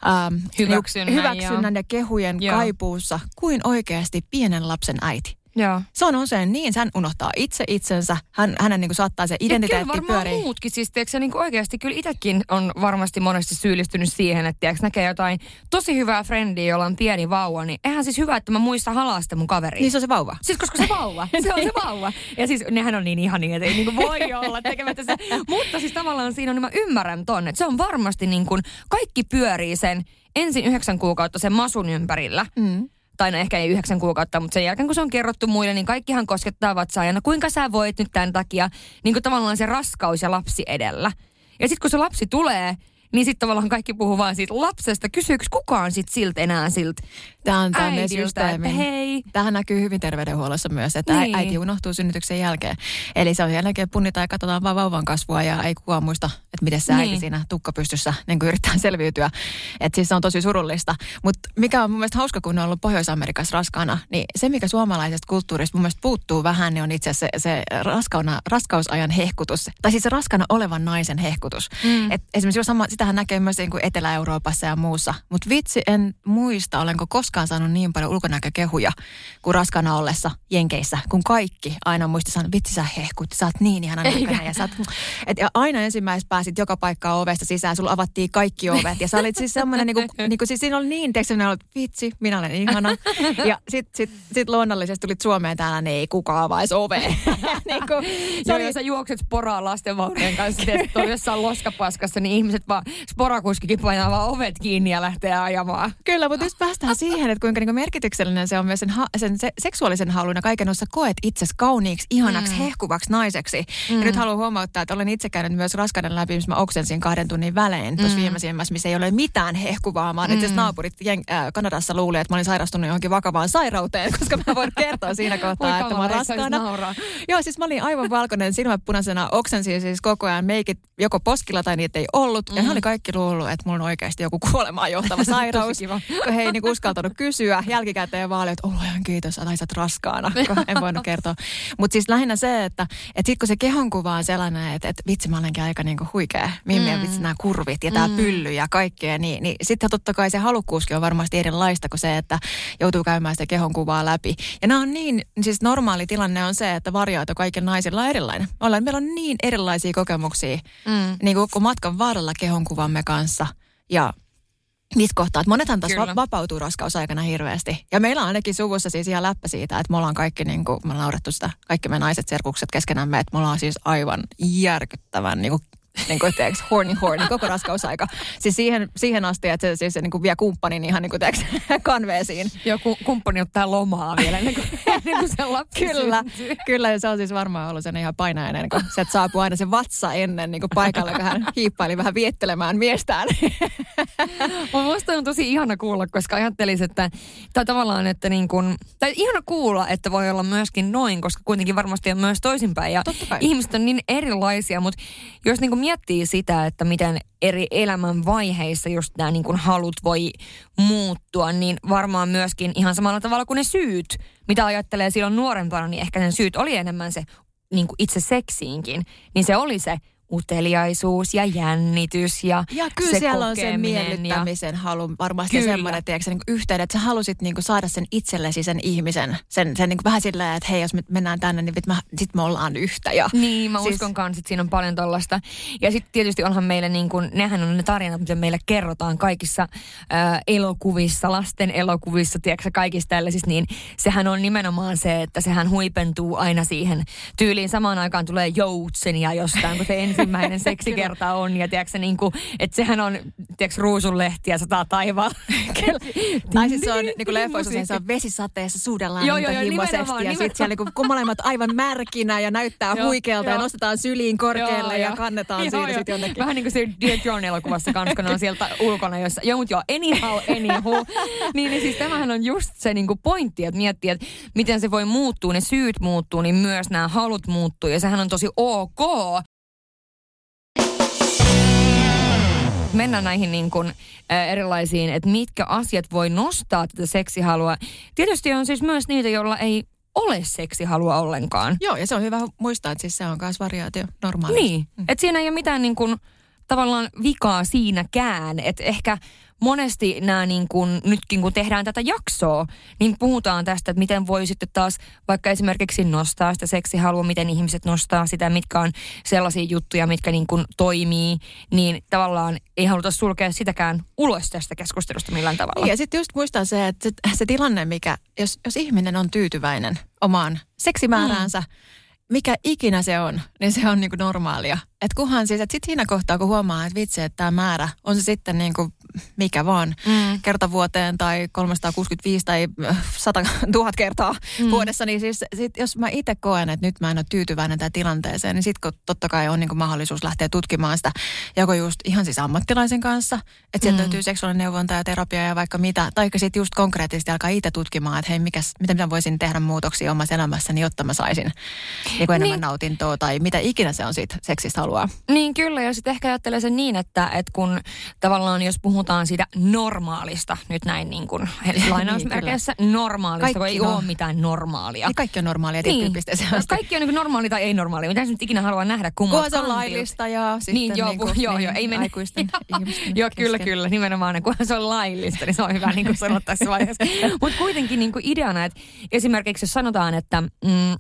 ähm, hyväksynnän, hyväksynnän ja, ja kehujen joo. kaipuussa kuin oikeasti pienen lapsen äiti. Joo. Se on usein niin, hän unohtaa itse itsensä, hän, hänen niin kuin saattaa se identiteetti pyöriä. muutkin, siis tiedätkö, niin kuin oikeasti kyllä itsekin on varmasti monesti syyllistynyt siihen, että tiedätkö, näkee jotain tosi hyvää frendiä, jolla on pieni vauva, niin eihän siis hyvä, että mä muistan halasta mun kaveri. Niin se on se vauva. Siis koska se vauva, se on se vauva. Ja siis nehän on niin ihania, että ei niin kuin voi olla tekemättä se. Mutta siis tavallaan siinä on, niin mä ymmärrän ton, että se on varmasti niin kuin, kaikki pyörii sen ensin yhdeksän kuukautta sen masun ympärillä. Mm tai no ehkä ei yhdeksän kuukautta, mutta sen jälkeen kun se on kerrottu muille, niin kaikkihan koskettaa vatsaa. Ja no kuinka sä voit nyt tämän takia, niin kuin tavallaan se raskaus ja lapsi edellä. Ja sitten kun se lapsi tulee, niin sitten tavallaan kaikki puhuu vaan siitä lapsesta. Kysyykö kukaan sitten siltä enää siltä Tämä on tänne systeemi. hei. Tähän näkyy hyvin terveydenhuollossa myös, että niin. äiti unohtuu synnytyksen jälkeen. Eli se on jälkeen punnitaan ja katsotaan vaan vauvan kasvua ja ei kukaan muista, että miten se niin. äiti siinä tukkapystyssä niin yrittää selviytyä. Että siis se on tosi surullista. Mutta mikä on mun mielestä hauska, kun on ollut Pohjois-Amerikassa raskaana, niin se mikä suomalaisesta kulttuurista mun mielestä puuttuu vähän, niin on itse asiassa se, se raskauna, raskausajan hehkutus. Tai siis se raskana olevan naisen hehkutus. Mm. Et esimerkiksi sama, sitähän näkee myös niin kuin Etelä-Euroopassa ja muussa. Mutta vitsi, en muista, olenko koskaan saanut niin paljon ulkonäkökehuja kuin raskana ollessa Jenkeissä, kun kaikki aina muisti sanoa, vitsi sä hehkut, sä oot niin ihana näköinen. Ja, sä oot, et, ja aina ensimmäisenä pääsit joka paikkaa ovesta sisään, sulla avattiin kaikki ovet. Ja sä olit siis semmoinen, niin kuin, niin kuin, siis siinä oli niin, sinä olet, vitsi, minä olen ihana. Ja sit, sit, sit luonnollisesti tulit Suomeen täällä, niin ei kukaan avaisi ovea. niin kuin, se oli, sä juokset sporaa lastenvaunujen kanssa, että oli jossain loskapaskassa, niin ihmiset vaan, sporakuskikin painaa vaan ovet kiinni ja lähtee ajamaan. Kyllä, mutta just päästään siihen, että kuinka niin merkityksellinen se on myös sen, ha, sen se, seksuaalisen halun ja kaiken, jossa koet itsesi kauniiksi, ihanaksi, mm. hehkuvaksi naiseksi. Mm. Ja nyt haluan huomauttaa, että olen itse käynyt myös raskauden läpi, missä mä oksensin kahden tunnin välein tuossa mm. viimeisimmässä, missä ei ole mitään hehkuvaa. Mä mm. naapurit jen, äh, Kanadassa luuli, että mä olin sairastunut johonkin vakavaan sairauteen, koska mä voin kertoa siinä kohtaa, että mä olen raskaana. Joo, siis mä olin aivan valkoinen silmät punaisena, oksensin siis koko ajan meikit joko poskilla tai niitä ei ollut. Mm. Ja oli kaikki luullut, että mulla on oikeasti joku kuolemaan johtava sairaus. kun he ei niinku uskaltanut kysyä. Jälkikäteen vaan että ihan kiitos, että sä raskaana. en voinut kertoa. Mutta siis lähinnä se, että, että sit kun se kehonkuva on sellainen, että, että vitsi mä olenkin aika niinku huikea. Mimmi mm. vitsi nämä kurvit ja tämä mm. pylly ja kaikkea. Niin, niin sitten totta kai se halukkuuskin on varmasti erilaista kuin se, että joutuu käymään sitä kehonkuvaa läpi. Ja nämä on niin, siis normaali tilanne on se, että variaatio kaikilla naisilla on erilainen. Ollaan, meillä on niin erilaisia kokemuksia mm. niin kuin matkan varrella kehonkuvamme kanssa. Ja niistä kohtaa, että monethan taas Kyllä. vapautuu raskausaikana hirveästi. Ja meillä on ainakin suvussa siis ihan läppä siitä, että me ollaan kaikki, niin kuin, me ollaan sitä, kaikki me naiset serkukset keskenämme, että me ollaan siis aivan järkyttävän niin kuin niin kuin, teeks, horny horny koko raskausaika. Siis siihen, siihen asti, että se, siis se niin kuin vie kumppanin ihan niin kuin, teeks, kanveesiin. Joku kumppani ottaa lomaa vielä ennen kuin, ennen kuin se lapsi Kyllä, kyllä. Ja se on siis varmaan ollut sen ihan painajainen, kun se saapuu aina se vatsa ennen niin kuin paikalle, kun hän hiippaili vähän viettelemään miestään. Mä musta on tosi ihana kuulla, koska ajattelisin, että tai tavallaan, että niin kuin, tai ihana kuulla, että voi olla myöskin noin, koska kuitenkin varmasti on myös toisinpäin. Ja ihmiset on niin erilaisia, mutta jos niin kuin miettii sitä, että miten eri elämän vaiheissa just nämä niin kuin halut voi muuttua, niin varmaan myöskin ihan samalla tavalla kuin ne syyt, mitä ajattelee silloin nuorempana, niin ehkä ne syyt oli enemmän se niin kuin itse seksiinkin, niin se oli se uteliaisuus ja jännitys ja Ja kyllä se siellä on sen miellyttämisen ja... halu varmasti kyllä. semmoinen, tiedätkö, niin yhteyden, että sä halusit niin kuin saada sen itsellesi sen ihmisen, sen, sen niin kuin vähän silleen, että hei, jos me mennään tänne, niin me, sit me ollaan yhtä. Ja, niin, mä siis... uskon kanssa, että siinä on paljon tollasta. Ja sitten tietysti onhan meille niin kuin, nehän on ne tarinat, mitä meille kerrotaan kaikissa äh, elokuvissa, lasten elokuvissa, tiedätkö, kaikissa tällaisissa, niin sehän on nimenomaan se, että sehän huipentuu aina siihen tyyliin. Samaan aikaan tulee joutsenia jostain, kun se ensimmäinen seksikerta on. Ja tiedätkö, niin kuin, että sehän on tiedätkö, ruusunlehtiä sataa taivaalla. tai siis se on niin kuin leffoissa se on vesisateessa, suudellaan joo, joo, himoisesti. Ja sitten siellä niin kuin molemmat aivan märkinä ja näyttää huikealta ja nostetaan syliin korkealle ja kannetaan siinä sitten jonnekin. Vähän niin kuin se Dear John elokuvassa kanssa, kun on sieltä ulkona, jossa, joo, mutta joo, anyhow, anywho. niin, niin siis tämähän on just se niin kuin pointti, että miettii, että miten se voi muuttua, ne syyt muuttuu, niin myös nämä halut muuttuu. Ja sehän on tosi ok, mennä näihin niin kuin, äh, erilaisiin, että mitkä asiat voi nostaa tätä seksihalua. Tietysti on siis myös niitä, joilla ei ole seksihalua ollenkaan. Joo, ja se on hyvä muistaa, että siis se on myös variaatio normaali. Niin, mm. että siinä ei ole mitään niin kuin, tavallaan vikaa siinäkään. Että ehkä monesti nämä niin kuin, nytkin kun tehdään tätä jaksoa, niin puhutaan tästä, että miten voi sitten taas vaikka esimerkiksi nostaa sitä seksihalua, miten ihmiset nostaa sitä, mitkä on sellaisia juttuja, mitkä niin kuin toimii, niin tavallaan ei haluta sulkea sitäkään ulos tästä keskustelusta millään tavalla. Ja sitten just muistaa se, että se, se tilanne, mikä, jos, jos ihminen on tyytyväinen omaan seksimääräänsä, mm mikä ikinä se on, niin se on niinku normaalia. Et kunhan siis, että sitten siinä kohtaa, kun huomaa, että vitsi, että tämä määrä on se sitten niinku mikä vaan, mm. kertavuoteen tai 365 tai 100 000 kertaa mm. vuodessa, niin siis sit, jos mä itse koen, että nyt mä en ole tyytyväinen tähän tilanteeseen, niin sitten totta kai on niinku mahdollisuus lähteä tutkimaan sitä joko just ihan siis ammattilaisen kanssa, että sieltä mm. löytyy seksuaalinen neuvonta ja terapia ja vaikka mitä, tai sitten just konkreettisesti alkaa itse tutkimaan, että hei, mikäs, mitä mä voisin tehdä muutoksia omassa elämässäni, jotta mä saisin niinku enemmän niin. nautintoa tai mitä ikinä se on siitä seksistä haluaa. Niin kyllä, ja sitten ehkä ajattelee sen niin, että, että kun tavallaan jos puhutaan siitä normaalista, nyt näin niin kuin lainausmerkeissä niin, normaalista, kaikki kun ei no. ole mitään normaalia. Niin kaikki on normaalia niin. Kaikki on niin normaali tai ei normaalia. Mitä nyt ikinä haluaa nähdä kummat se on laillista ja sitten niin, joo, niin kuin, joo, niin, joo, ei mene. aikuisten Joo, kyllä, kyllä. Nimenomaan, kun se on laillista, niin se on hyvä niin kuin sanoa tässä vaiheessa. Mutta kuitenkin niin kuin ideana, että esimerkiksi jos sanotaan, että mm,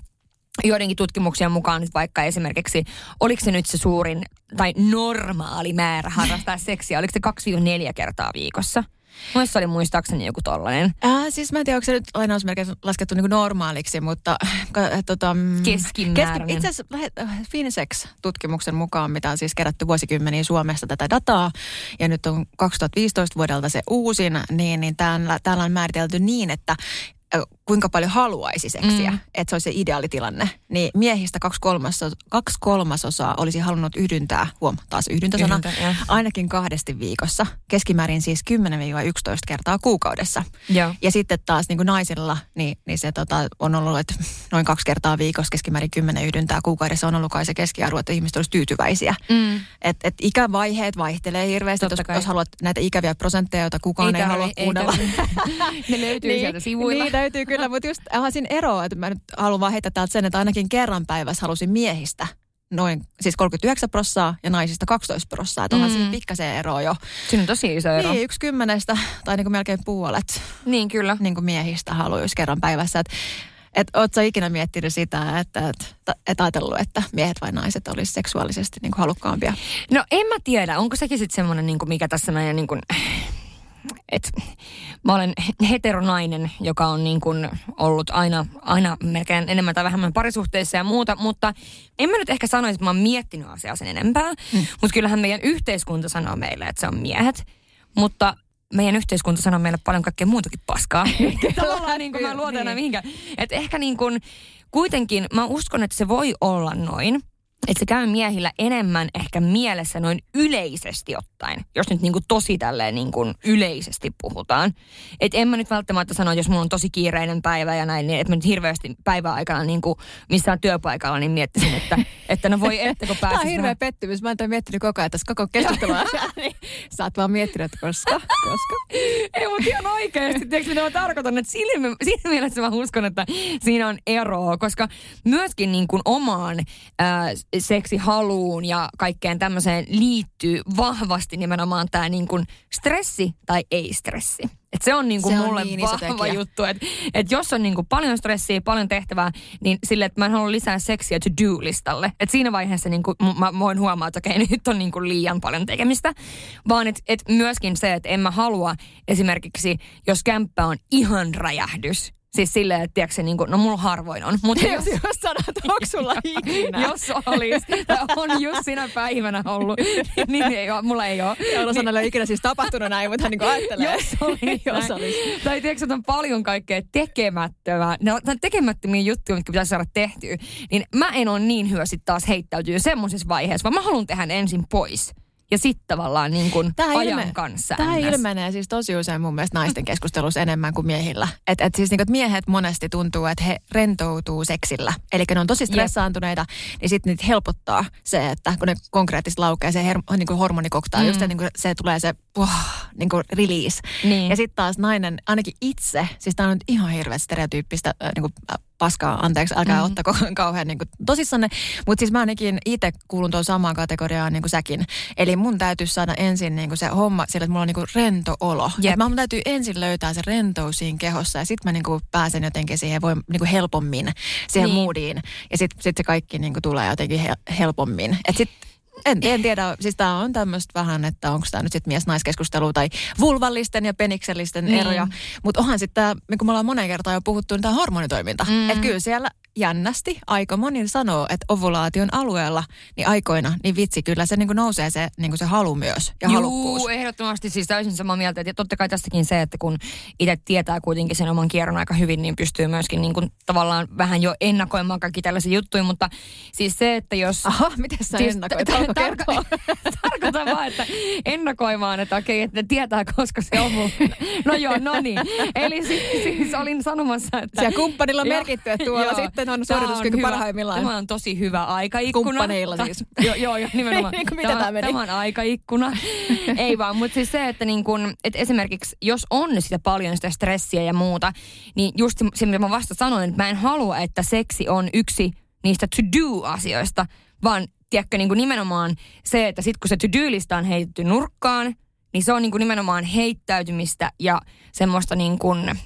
joidenkin tutkimuksien mukaan nyt vaikka esimerkiksi, oliko se nyt se suurin tai normaali määrä harrastaa seksiä, oliko se 2-4 kertaa viikossa? Mielestäni oli muistaakseni joku tollainen. Äh, siis mä en tiedä, onko se nyt lainausmerkeissä laskettu niin normaaliksi, mutta... Äh, tota, mm, Keskimääräinen. Keski, itse asiassa äh, Finesex-tutkimuksen mukaan, mitä on siis kerätty vuosikymmeniä Suomesta tätä dataa, ja nyt on 2015 vuodelta se uusin, niin, niin täällä, täällä on määritelty niin, että kuinka paljon haluaisi seksiä, Mm. että se olisi se ideaalitilanne, niin miehistä kaksi, kolmasosa, kaksi kolmasosaa olisi halunnut yhdyntää, huom, taas yhdyntäsana, Yhdyntä, ainakin kahdesti viikossa, keskimäärin siis 10-11 kertaa kuukaudessa. Joo. Ja sitten taas niin kuin naisilla, niin, niin se tota, on ollut, että noin kaksi kertaa viikossa keskimäärin 10 yhdyntää kuukaudessa on ollut kai se keskiarvo, että ihmiset olisi tyytyväisiä. Mm. Et, et ikävaiheet vaihtelee hirveästi, jos, jos haluat näitä ikäviä prosentteja, joita kukaan ei, tarvi- halua kuunnella. tarvi. ne löytyy niin, sieltä sivuilla. Niin löytyy kyllä, mutta just siinä eroa, että mä nyt haluan vaan heittää täältä sen, että ainakin kerran päivässä halusin miehistä noin, siis 39 prossaa ja naisista 12 prossaa. Että onhan Mm. mm. siinä pikkasen eroa jo. Siinä on tosi iso ero. Niin, yksi kymmenestä tai niin kuin melkein puolet Niin kyllä. niin kuin miehistä haluaisi kerran päivässä. Että et, oot sä ikinä miettinyt sitä, että et, et ajatellut, että miehet vai naiset olisi seksuaalisesti niin kuin halukkaampia? No en mä tiedä, onko sekin sitten semmoinen, niin mikä tässä meidän niin kuin, että mä olen heteronainen, joka on niin kuin ollut aina, aina melkein enemmän tai vähemmän parisuhteissa ja muuta, mutta en mä nyt ehkä sanoisi, että mä oon miettinyt asiaa sen enempää, mm. mutta kyllähän meidän yhteiskunta sanoo meille, että se on miehet, mutta meidän yhteiskunta sanoo meille paljon kaikkea muutakin paskaa. Tavallaan niin kuin mä luotan enää mihinkään. Että ehkä niin kuin, kuitenkin mä uskon, että se voi olla noin, että se käy miehillä enemmän ehkä mielessä noin yleisesti ottaen, jos nyt niinku tosi tälleen niinku yleisesti puhutaan. Et en mä nyt välttämättä sano, että jos mulla on tosi kiireinen päivä ja näin, niin että mä nyt hirveästi päivän aikana niinku missään työpaikalla niin miettisin, että, että no voi että kun Tämä pääsis on hirveä pettymys. Mä oon miettinyt koko ajan tässä koko keskustelua. Niin. Sä oot vaan miettinyt, että koska, koska. Ei, mutta ihan oikeasti. Tiedätkö, mitä mä tarkoitan? Että siinä, siinä mielessä mä uskon, että siinä on eroa, koska myöskin niin kuin omaan ää, seksihaluun ja kaikkeen tämmöiseen liittyy vahvasti nimenomaan tämä niin kuin stressi tai ei-stressi. Et se on niinku Se on mulle niin iso vahva juttu, että et jos on niinku paljon stressiä, paljon tehtävää, niin sille, että mä en halua lisää seksiä to-do-listalle. Et siinä vaiheessa niinku, m- mä voin huomaa, että okei, nyt on niinku liian paljon tekemistä. Vaan että et myöskin se, että en mä halua esimerkiksi, jos kämppä on ihan räjähdys, Siis silleen, että tiedätkö, niin kuin, no mulla harvoin on. Mutta jos, Jos, sanot, onko sulla ikinä? jos olisi, tai on just sinä päivänä ollut, niin ei ole, mulla ei ole. Jolla sanalla ole ikinä siis tapahtunut näin, mutta hän niin ajattelee. Jos olisi. jos olisi. Tai tiedätkö, että on paljon kaikkea tekemättömää. Ne on ne on tekemättömiä juttuja, mitkä pitäisi saada tehtyä. Niin mä en ole niin hyvä sit taas heittäytyä semmoisessa vaiheessa, vaan mä haluan tehdä ensin pois. Ja sitten tavallaan niin kuin ajan ilme- kanssa. Tämä ns. ilmenee siis tosi usein mun mielestä naisten keskustelussa enemmän kuin miehillä. Et, et siis niin kuin, miehet monesti tuntuu, että he rentoutuu seksillä. Eli ne on tosi stressaantuneita, niin sitten niitä helpottaa se, että kun ne konkreettisesti laukee se her, niin kuin mm. just se, niin kuin, se tulee se oh, niin kuin release. Niin. Ja sitten taas nainen, ainakin itse, siis tämä on nyt ihan hirveän stereotyyppistä äh, niin kuin, äh, paskaa, anteeksi, älkää mm. ottako kauhean niin kuin, tosissanne. Mutta siis mä ainakin itse kuulun tuon samaan kategoriaan niin kuin säkin. Eli mun täytyy saada ensin niin kuin se homma sillä, että mulla on niin kuin rento olo. Et mä mun täytyy ensin löytää se rentous siinä kehossa ja sitten mä niin kuin pääsen jotenkin siihen voi, niin kuin helpommin, siihen Niin. moodiin. Ja sitten sit se kaikki niin kuin tulee jotenkin he, helpommin. Et sit, en, en tiedä, siis tämä on tämmöistä vähän, että onko tämä nyt sitten mies-naiskeskustelu tai vulvallisten ja peniksellisten Niin. eroja. Mutta onhan sitten tämä, kun me ollaan moneen kertaan jo puhuttu, niin tämä hormonitoiminta. Mm. Että kyllä siellä jännästi aika moni sanoo, että ovulaation alueella, niin aikoina, niin vitsi, kyllä se niin nousee se, niin se halu myös ja halukkuus. Juu, ehdottomasti siis täysin samaa mieltä. Ja totta kai tästäkin se, että kun itse tietää kuitenkin sen oman kierron aika hyvin, niin pystyy myöskin niin kuin tavallaan vähän jo ennakoimaan kaikki tällaisia juttuja. Mutta siis se, että jos... Aha, miten sä Siis ennakoit? tar- Haluatko tar- kertoa? Tarkoitan vaan, että ennakoimaan, että okei, että ne tietää, koska se on mun. No joo, no niin. Eli siis, siis olin sanomassa, että... Siellä kumppanilla on merkitty, että tuolla joo. Sitten on suorituskyky hyvä- parhaimmillaan. Tämä on tosi hyvä aikaikkuna. Kumppaneilla Ta- siis. Joo, joo, joo nimenomaan. Niin kuin mitä tää meni? Tämä on aikaikkuna. Ei vaan, mutta siis se, että niin kun, että esimerkiksi jos on sitä paljon sitä stressiä ja muuta, niin just se, mitä mä vasta sanoin, että mä en halua, että seksi on yksi niistä to-do-asioista, vaan tiedätkö, niin kuin nimenomaan se, että sitten kun se to-do-lista on heitetty nurkkaan, niin se on niin kuin nimenomaan heittäytymistä ja semmoista niin kuin,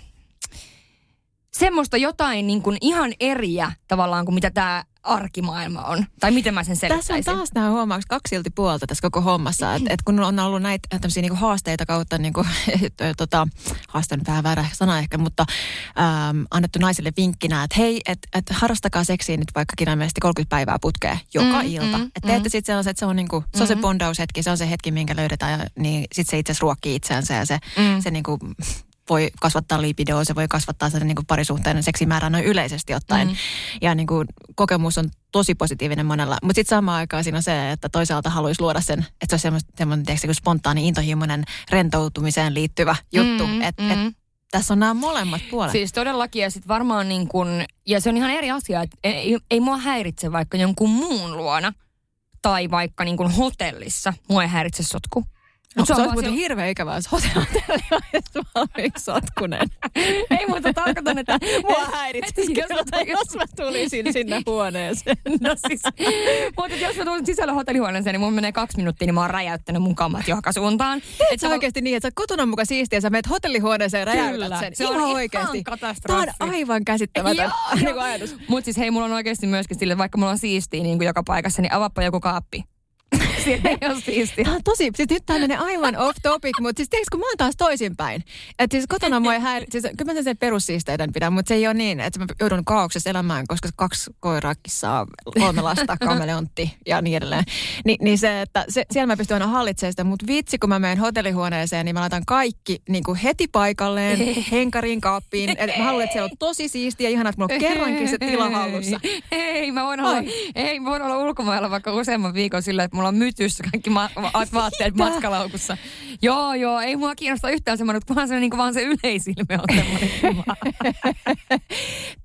semmoista jotain niin kuin ihan eriä tavallaan kuin mitä tämä arkimaailma on. Tai miten mä sen Tässä selittäisin. on taas nämä huomaaks kaksi silti puolta tässä koko hommassa. Että et kun on ollut näitä tämmöisiä niinku haasteita kautta, niinku, tota, haaste on vähän väärä sana ehkä, mutta ähm, annettu naisille vinkkinä, että hei, että et harrastakaa seksiä nyt vaikka kirjaimellisesti 30 päivää putkea joka Mm, mm, ilta. mm, Mm, että teette mm. sitten sellaiset, että se on, niinku, se, on se bondaushetki, se on se hetki, minkä löydetään ja niin sitten se itse asiassa ruokkii itseänsä ja se, Mm. mm. se niinku, voi kasvattaa lipidoa, se voi kasvattaa sen niin kuin parisuhteen seksimäärää noin yleisesti ottaen. Mm. Ja niin kuin, kokemus on tosi positiivinen monella. Mutta sitten samaan aikaan siinä on se, että toisaalta haluaisi luoda sen, että se olisi semmoinen tiedätkö, spontaani, intohimoinen rentoutumiseen liittyvä juttu. Mm, että mm. et, tässä on nämä molemmat puolet. Siis todellakin ja sitten varmaan niin kun, ja se on ihan eri asia, että ei, ei mua häiritse vaikka jonkun muun luona tai vaikka niin kuin hotellissa. Mua ei häiritse sotku. No, se on muuten siellä... hirveän ikävää, jos hotelli on valmiiksi sotkunen. Ei muuta tarkoitan, että mua häiritsisi jos, jos mä tulisin sinne huoneeseen. No siis, mutta jos mä tulin sisällä hotellihuoneeseen, niin mun menee kaksi minuuttia, niin mä oon räjäyttänyt mun kammat johonka suuntaan. Et sä oikeasti niin, että sä kotona mukaan siistiä, sä menet hotellihuoneeseen ja räjäytät sen. Se on ihan oikeasti. Tämä on aivan käsittämätön niin ajatus. Mutta siis hei, mulla on oikeasti myöskin sille, vaikka mulla on siistiä niin kuin joka paikassa, niin avaappa joku kaappi Siellä ei ole siistiä. Tämä on tosi, siis nyt tämä menee aivan off topic, mutta siis tiedätkö, kun mä oon taas toisinpäin. Että siis kotona mua ei häiri, siis kyllä mä sen perussiisteiden pidän, mutta se ei ole niin, että mä joudun kaauksessa elämään, koska kaksi koiraa, kissaa, kolme lasta, kameleontti ja niin edelleen. Ni, niin se, että se, siellä mä pystyn aina hallitsemaan sitä, mutta vitsi, kun mä menen hotellihuoneeseen, niin mä laitan kaikki niin kuin heti paikalleen, henkariin, kaappiin. Et mä haluan, että siellä on tosi siistiä, ihana, että mulla on kerrankin se tila hallussa. Ei, mä voin olla, ei, mä voin olla ulkomailla vaikka useamman viikon sillä, että mulla on mytyssä kaikki ma- vaatteet matkalaukussa. Joo, joo, ei mua kiinnosta yhtään semmoinen, kunhan se niin vaan se yleisilme on semmoinen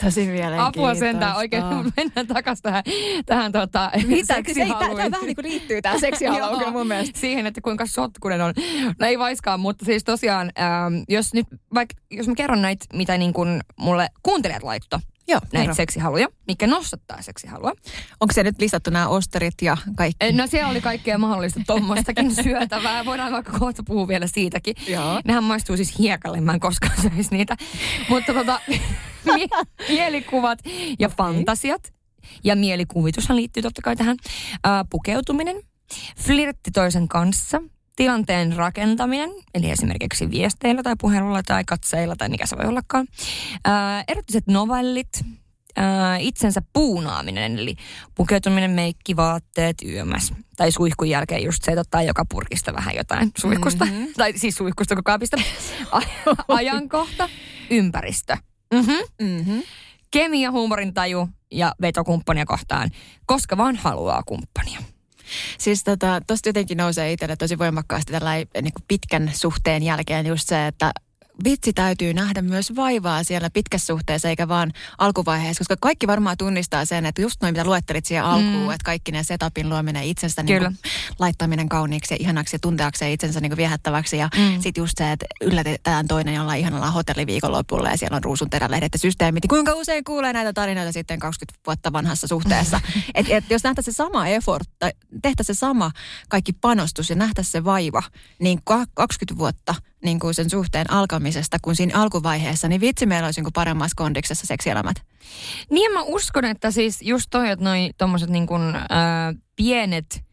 Tosi mielenkiintoista. Apua sentään, oikein mennään takaisin tähän, tähän tota, Mitä? seksihaluun. Tämä vähän niin kuin liittyy tämä seksihaluun mun mielestä. Siihen, että kuinka sotkunen on. No ei vaiskaan, mutta siis tosiaan, ähm, jos nyt vaikka, jos mä kerron näitä, mitä niin kuin mulle kuuntelijat laitto Joo, näitä kerro. seksihaluja, mikä nostattaa seksihalua. Onko se nyt listattu nämä osterit ja kaikki? No siellä oli kaikkea mahdollista tuommoistakin syötävää. Voidaan vaikka kohta puhua vielä siitäkin. Joo. Nehän maistuu siis hiekalle, mä en koskaan söisi niitä. Mutta tota, mielikuvat ja okay. fantasiat ja mielikuvitushan liittyy totta kai tähän. Uh, pukeutuminen, flirtti toisen kanssa, tilanteen rakentaminen, eli esimerkiksi viesteillä tai puhelulla tai katseilla tai mikä se voi ollakaan. Ää, erottiset novellit, ää, itsensä puunaaminen, eli pukeutuminen, meikki, vaatteet, yömäs. Tai suihkun jälkeen just se, että ottaa joka purkista vähän jotain suihkusta. Mm-hmm. Tai siis suihkusta koko kaapista. Ajankohta, ympäristö. Mm-hmm. Mm-hmm. Kemia, huumorintaju ja vetokumppania kohtaan, koska vaan haluaa kumppania. Siis tota, tosta jotenkin nousee itselle tosi voimakkaasti tällä niin pitkän suhteen jälkeen just se, että vitsi täytyy nähdä myös vaivaa siellä pitkässä suhteessa, eikä vaan alkuvaiheessa, koska kaikki varmaan tunnistaa sen, että just noin mitä luettelit siihen alkuun, mm. että kaikki ne setupin luominen itsestä niin kuin, laittaminen kauniiksi ja ihanaksi ja tunteakseen itsensä niin kuin viehättäväksi ja mm. sitten just se, että yllätetään toinen jollain ihanalla hotelliviikonlopulla ja siellä on ruusun terälehdet ja systeemit. Kuinka usein kuulee näitä tarinoita sitten 20 vuotta vanhassa suhteessa? että et, jos nähtäisiin se sama effort, tai tehtäisiin se sama kaikki panostus ja nähtäisiin se vaiva, niin 20 vuotta niin kuin sen suhteen alkamisesta kuin siinä alkuvaiheessa, niin vitsi meillä olisi niin paremmassa kondiksessa seksielämät. Niin mä uskon, että siis just toi, että noi tommoset niin kuin, äh, pienet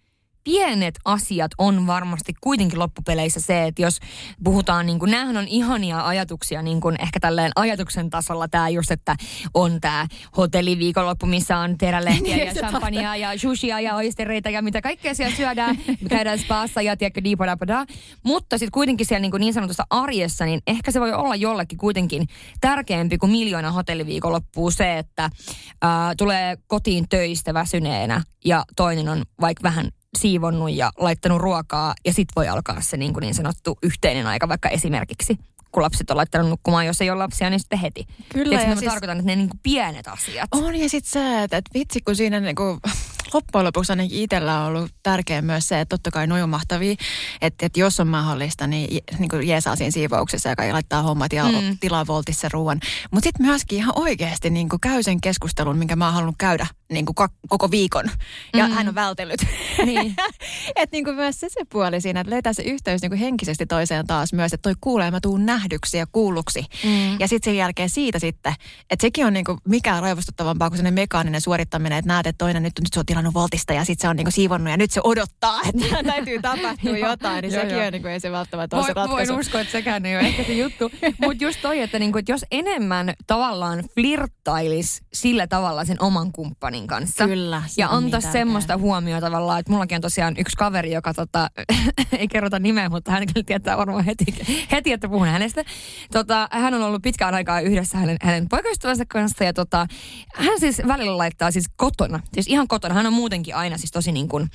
pienet asiat on varmasti kuitenkin loppupeleissä se, että jos puhutaan, niin kuin, näähän on ihania ajatuksia, niin kuin ehkä tälleen ajatuksen tasolla tämä just, että on tämä hotelliviikonloppu, missä on terälehtiä ja champagnea ja sushia ja oistereita ja mitä kaikkea siellä syödään, käydään spaassa ja tiedätkö, diipadapada. Mutta sitten kuitenkin siellä niin, kuin niin sanotussa arjessa, niin ehkä se voi olla jollekin kuitenkin tärkeämpi kuin miljoona hotelliviikonloppua se, että ää, tulee kotiin töistä väsyneenä ja toinen on vaikka vähän siivonnut ja laittanut ruokaa ja sit voi alkaa se niin, kuin niin sanottu yhteinen aika vaikka esimerkiksi kun lapset on laittanut nukkumaan, jos ei ole lapsia, niin sitten heti. Kyllä. Ja, ja siis, tarkoitan, että ne niin kuin pienet asiat. On ja sitten se, että, että vitsi kun siinä niin kuin, loppujen lopuksi ainakin itsellä on ollut tärkeä myös se, että totta kai noin on mahtavia, että, että jos on mahdollista, niin, niin kuin jeesaa siinä siivouksessa ja laittaa hommat ja mm. tilaa voltissa ruoan. Mutta sitten myöskin ihan oikeasti niin kuin käy sen keskustelun, minkä mä oon halunnut käydä niin kuin koko viikon. Ja mm. hän on vältellyt. Niin. että niin kuin myös se, se puoli siinä, että löytää se yhteys niin kuin henkisesti toiseen taas myös, että toi kuulee, mä tuun nähdyksi ja kuulluksi. Mm. Ja sitten sen jälkeen siitä sitten, että sekin on niin kuin mikään raivostuttavampaa kuin sellainen mekaaninen suorittaminen, että näet, että toinen nyt, nyt se on tilannut voltista ja sitten se on niin kuin siivonnut ja nyt se odottaa, että täytyy tapahtua jotain, niin sekin on niin kuin, ei se välttämättä ole se ratkaisu. Voin uskoa, että sekään ei ole ehkä se juttu. Mutta just toi, että, niin kuin, että jos enemmän tavallaan flirttailisi sillä tavalla sen oman kumppanin kumppanin kanssa. Kyllä. Ja on antaa niin semmoista huomioon tavallaan, että mullakin on tosiaan yksi kaveri, joka tota, ei kerrota nimeä, mutta hän kyllä tietää varmaan heti, heti että puhun hänestä. Tota, hän on ollut pitkään aikaa yhdessä hänen, hänen poikaystävänsä kanssa ja tota, hän siis välillä laittaa siis kotona, siis ihan kotona. Hän on muutenkin aina siis tosi niin kuin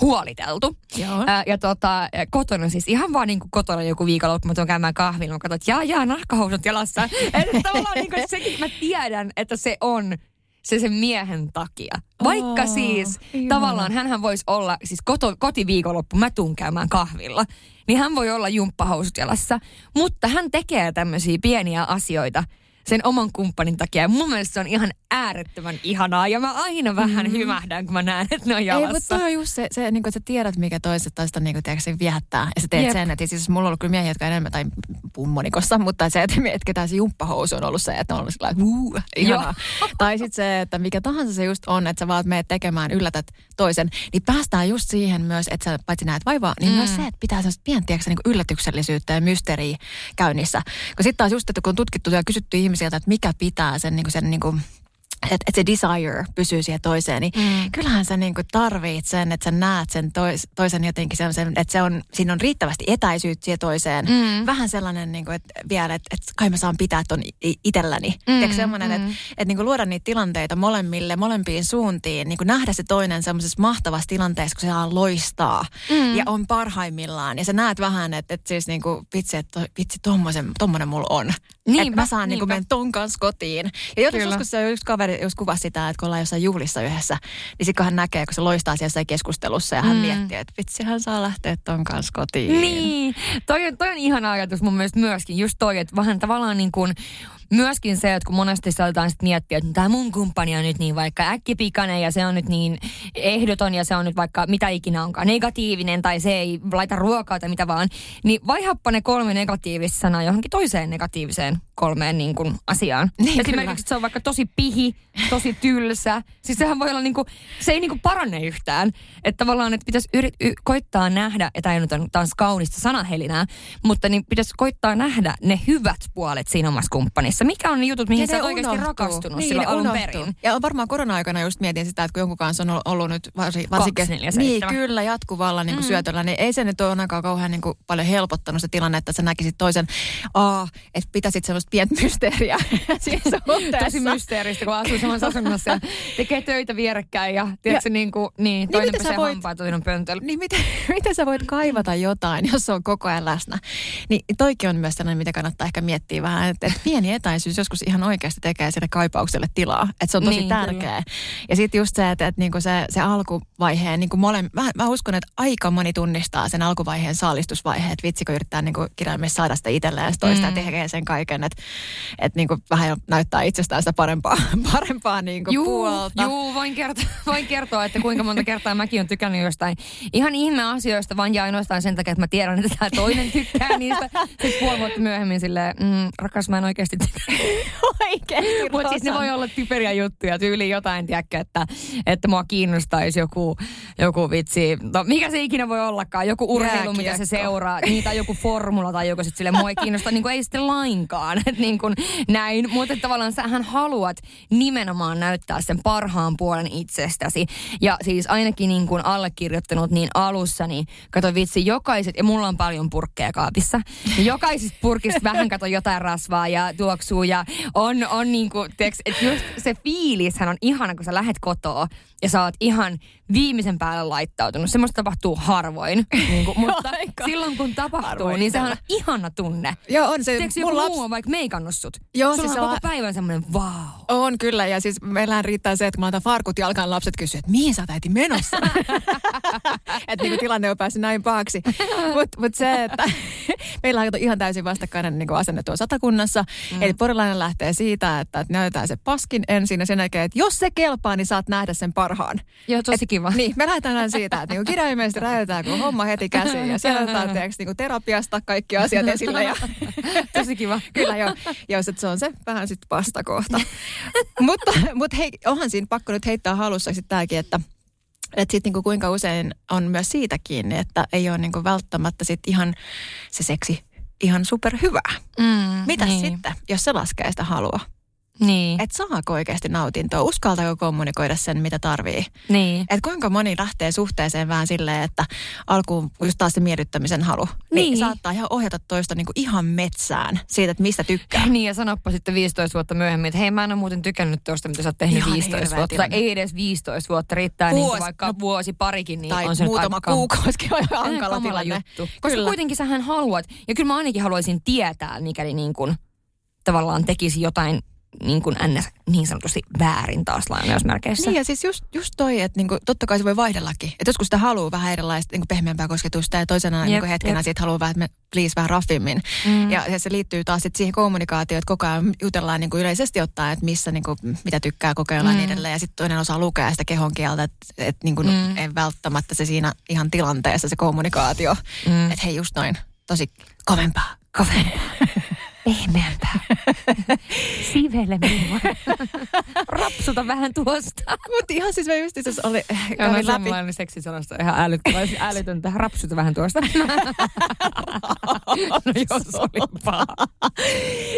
huoliteltu. Joo. Ää, ja tota, kotona siis ihan vaan niin kuin kotona joku viikonloppu, mä tuun käymään kahvilla, mä katson, että jaa, jaa, nahkahousut jalassa. että tavallaan niin kuin sekin, mä tiedän, että se on se sen miehen takia. Vaikka Oh, siis ihana. tavallaan hänhän voisi olla, siis koto, kotiviikonloppu, mä tuun käymään kahvilla, niin hän voi olla jumppahousut jalassa, mutta hän tekee tämmöisiä pieniä asioita sen oman kumppanin takia. Ja mun mielestä se on ihan äärettömän ihanaa ja mä aina vähän mm. hymähdän, kun mä näen, että ne on Ei, jalassa. mutta toi on just se, se niin kuin, että sä tiedät, mikä toiset toista niin kuin, tiedätkö, se viehättää. Ja sä teet Jep. sen, että siis mulla on ollut kyllä miehiä, jotka enemmän, tai pummonikossa, mutta se, että että ketään se jumppahousu on ollut se, että on ollut että vuu, ihanaa. tai sitten se, että mikä tahansa se just on, että sä vaan meet tekemään, yllätät toisen, niin päästään just siihen myös, että sä paitsi näet vaivaa, niin mm. myös se, että pitää sellaista pientä tiedätkö, niin yllätyksellisyyttä ja mysteeriä käynnissä. Kun sitten taas just, että kun on tutkittu ja kysytty ihmisiltä, että mikä pitää sen, niin kuin sen niin kuin, että et se desire pysyy siihen toiseen, niin mm. kyllähän sä niinku tarvit sen, että sä näet sen tois, toisen jotenkin sellaisen, että se on, siinä on riittävästi etäisyyttä siihen toiseen. Mm. Vähän sellainen, niinku, että vielä, että et kai mä saan pitää ton itselläni. Mm. Tiedätkö semmoinen, mm. että et niinku luoda niitä tilanteita molemmille, molempiin suuntiin, niinku nähdä se toinen semmoisessa mahtavassa tilanteessa, kun se saa loistaa mm. ja on parhaimmillaan. Ja sä näet vähän, että et siis niinku, vitsi, että to, vitsi, tommosen, tommonen mulla on. Niinpä, mä saan niinku mennä ton kanssa kotiin. Ja joskus, se yksi kaveri just kuvasi sitä, että kun ollaan jossain juhlissa yhdessä, niin sitten kun hän näkee, kun se loistaa siellä jossain keskustelussa ja hän mm. miettii, että vitsi, hän saa lähteä ton kanssa kotiin. Niin, toi, on- toi on ihana ajatus mun mielestä myöskin. Just toi, että vähän tavallaan niin kuin, myöskin se, että kun monesti saatetaan sitten miettiä, että tämä mun kumppani on nyt niin vaikka äkkipikainen ja se on nyt niin ehdoton ja se on nyt vaikka mitä ikinä onkaan negatiivinen tai se ei laita ruokaa tai mitä vaan, niin vaihappa ne kolme negatiivista sanaa johonkin toiseen negatiiviseen kolmeen niin kuin asiaan. Niin, Esimerkiksi että se on vaikka tosi pihi, tosi tylsä. Siis sehän voi olla niin kuin, se ei niin kuin parane yhtään. Että tavallaan, että pitäisi yrit, y, koittaa nähdä, ja tämä nyt on taas kaunista sanahelinää, mutta niin pitäisi koittaa nähdä ne hyvät puolet siinä omassa kumppanissa. Mikä on ne jutut, mihin Ja sä oot oikeasti unohtuu. rakastunut niin, silloin alun perin? Ja varmaan korona-aikana just mietin sitä, että kun jonkun kanssa on ollut- nyt varsin, varsinkin... neljä, niin, kyllä, jatkuvalla niin kuin mm. syötöllä, niin ei se nyt ole ainakaan kauhean niin kuin, paljon helpottanut se tilanne, että sä näkisit toisen, aa, että pitäisit semmoista pientä mysteeriä siinä suhteessa. Tosi mysteeristä, kun asuu samassa asunnossa ja tekee töitä vierekkäin ja, tiedätkö, niin, kuin, niin, toinen sä pesee voit- hampaa, toinen pöntöllä. Niin miten, miten sä voit kaivata jotain, jos se on koko ajan läsnä? Niin toikin on myös sellainen, mitä kannattaa ehkä miettiä vähän, että, että pieni etäisyys joskus ihan oikeasti tekee sille kaipaukselle tilaa. Että se on tosi Niin, niin, tärkeä. Ja sitten just se, että, että niinku se, se alkuvaiheen, niinku mole, mä, mä, uskon, että aika moni tunnistaa sen alkuvaiheen saalistusvaiheen, että vitsi kun yrittää niinku kirjaimellisesti saada sitä itselleen toista mm. ja tekee sen kaiken, että, että niinku vähän jo näyttää itsestään sitä parempaa, parempaa niinku Juu, puolta. juu voin, kertoa, voin kertoa, että kuinka monta kertaa mäkin olen tykännyt jostain ihan ihme asioista, vaan ja ainoastaan sen takia, että mä tiedän, että tämä toinen tykkää niistä. Sitten puoli vuotta myöhemmin silleen, mm, rakas, mä en oikeasti tykkää. Oikeasti, Mutta siis ne voi olla typeriä juttuja, tyyli jotain, tiedätkö, että, että mua kiinnostaisi joku, joku vitsi, no mikä se ikinä voi ollakaan, joku urheilu, mitä se Jääkiekko. seuraa, niin, tai joku formula tai joku sitten sille mua ei kiinnosta, niin kuin ei sitten lainkaan, että niin kuin näin, mutta tavallaan sähän haluat nimenomaan näyttää sen parhaan puolen itsestäsi, ja siis ainakin niin kuin allekirjoittanut niin alussa, niin kato vitsi, jokaiset, ja mulla on paljon purkkeja kaapissa, niin jokaisesta purkista vähän kato jotain rasvaa ja tuoksuu, ja on, on niin kuin, että just se fiilishän on ihana, kun sä lähet kotoa, ja sä oot ihan viimeisen päälle laittautunut. Semmoista tapahtuu harvoin, niin kuin, mutta Aika silloin kun tapahtuu, harvoin niin sehän on ihana tunne. Joo, on se. Mun joku laps- muu on vaikka meikannut sut. Joo, Sulla siis on koko on- päivän semmoinen wow. On kyllä, ja siis meillähän riittää se, että kun mä laitan farkut jalkaan, lapset kysyy, että mihin sä oot äiti menossa? että niinku tilanne on päässyt näin paaksi. Mutta mut se, että meillä on ihan täysin vastakkainen niinku asenne tuossa satakunnassa. Mm. Eli porilainen lähtee siitä, että, näytetään se paskin ensin ja sen jälkeen, että jos se kelpaa, niin saat nähdä sen parhaan. Joo, tosi kiva. Niin, me lähdetään siitä, että niinku kirjaimellisesti räjäytetään kun homma heti käsiin ja siellä otetaan tiedätkö, niinku terapiasta kaikki asiat esille. Ja Tosi kiva. Kyllä joo. Jos et se on se vähän sitten vastakohta. mutta, mutta hei, onhan siinä pakko nyt heittää halussa sitten tämäkin, että että sitten niinku kuinka usein on myös siitä kiinni, että ei ole niinku välttämättä sit ihan se seksi ihan superhyvää. Mm, Mitäs niin. sitten, jos se laskee sitä halua? Niin. Että saako oikeasti nautintoa, uskaltaako kommunikoida sen, mitä tarvii. niin. Että kuinka moni lähtee suhteeseen vähän silleen, että alkuun just taas se miellyttämisen halu. Niin. Niin. saattaa ihan ohjata toista niinku ihan metsään siitä, että mistä tykkää. Niin ja sanoppa sitten 15 vuotta myöhemmin, että hei mä en ole muuten tykännyt tuosta, mitä sä oot tehnyt Ihan 15 hirveä vuotta. Tai tilanne. ei edes 15 vuotta, riittää niin Vuosi. vaikka No, vuosi parikin, niin tai on se muutama aika kuukausikin on ihan hankala tilanne. juttu. Koska Kyllä. kuitenkin sähän haluat, ja kyllä mä ainakin haluaisin tietää, mikäli niin kuin tavallaan tekisi jotain niin kuin ns. niin sanotusti väärin taas lainausmerkeissä. Niin ja siis just, just toi, että niinku, totta kai se voi vaihdellakin. Että joskus sitä haluaa vähän erilaista niinku pehmeämpää kosketusta ja toisena Jep, niinku hetkenä jep. siitä haluaa vähän, että me please vähän raffimmin. Mm. Ja, ja se liittyy taas sit siihen kommunikaatioon, että koko ajan jutellaan niinku yleisesti ottaen, että missä niinku, mitä tykkää kokeilla mm. Mm. ja niin edelleen. Ja sitten toinen osaa lukea sitä kehon kieltä, että et, niinku, Mm. mm. ei välttämättä se siinä ihan tilanteessa se kommunikaatio. Mm. Mm. Että hei just noin, tosi kovempaa. Kovempaa. Pehmeämpää. Sivele minua. Rapsuta vähän tuosta. Mutta ihan siis mä just itse asiassa oli, Ja kävin läpi. suomalainen seksisanasta ihan älyttömän, älytöntä. Rapsuta vähän tuosta. no jos oli paha.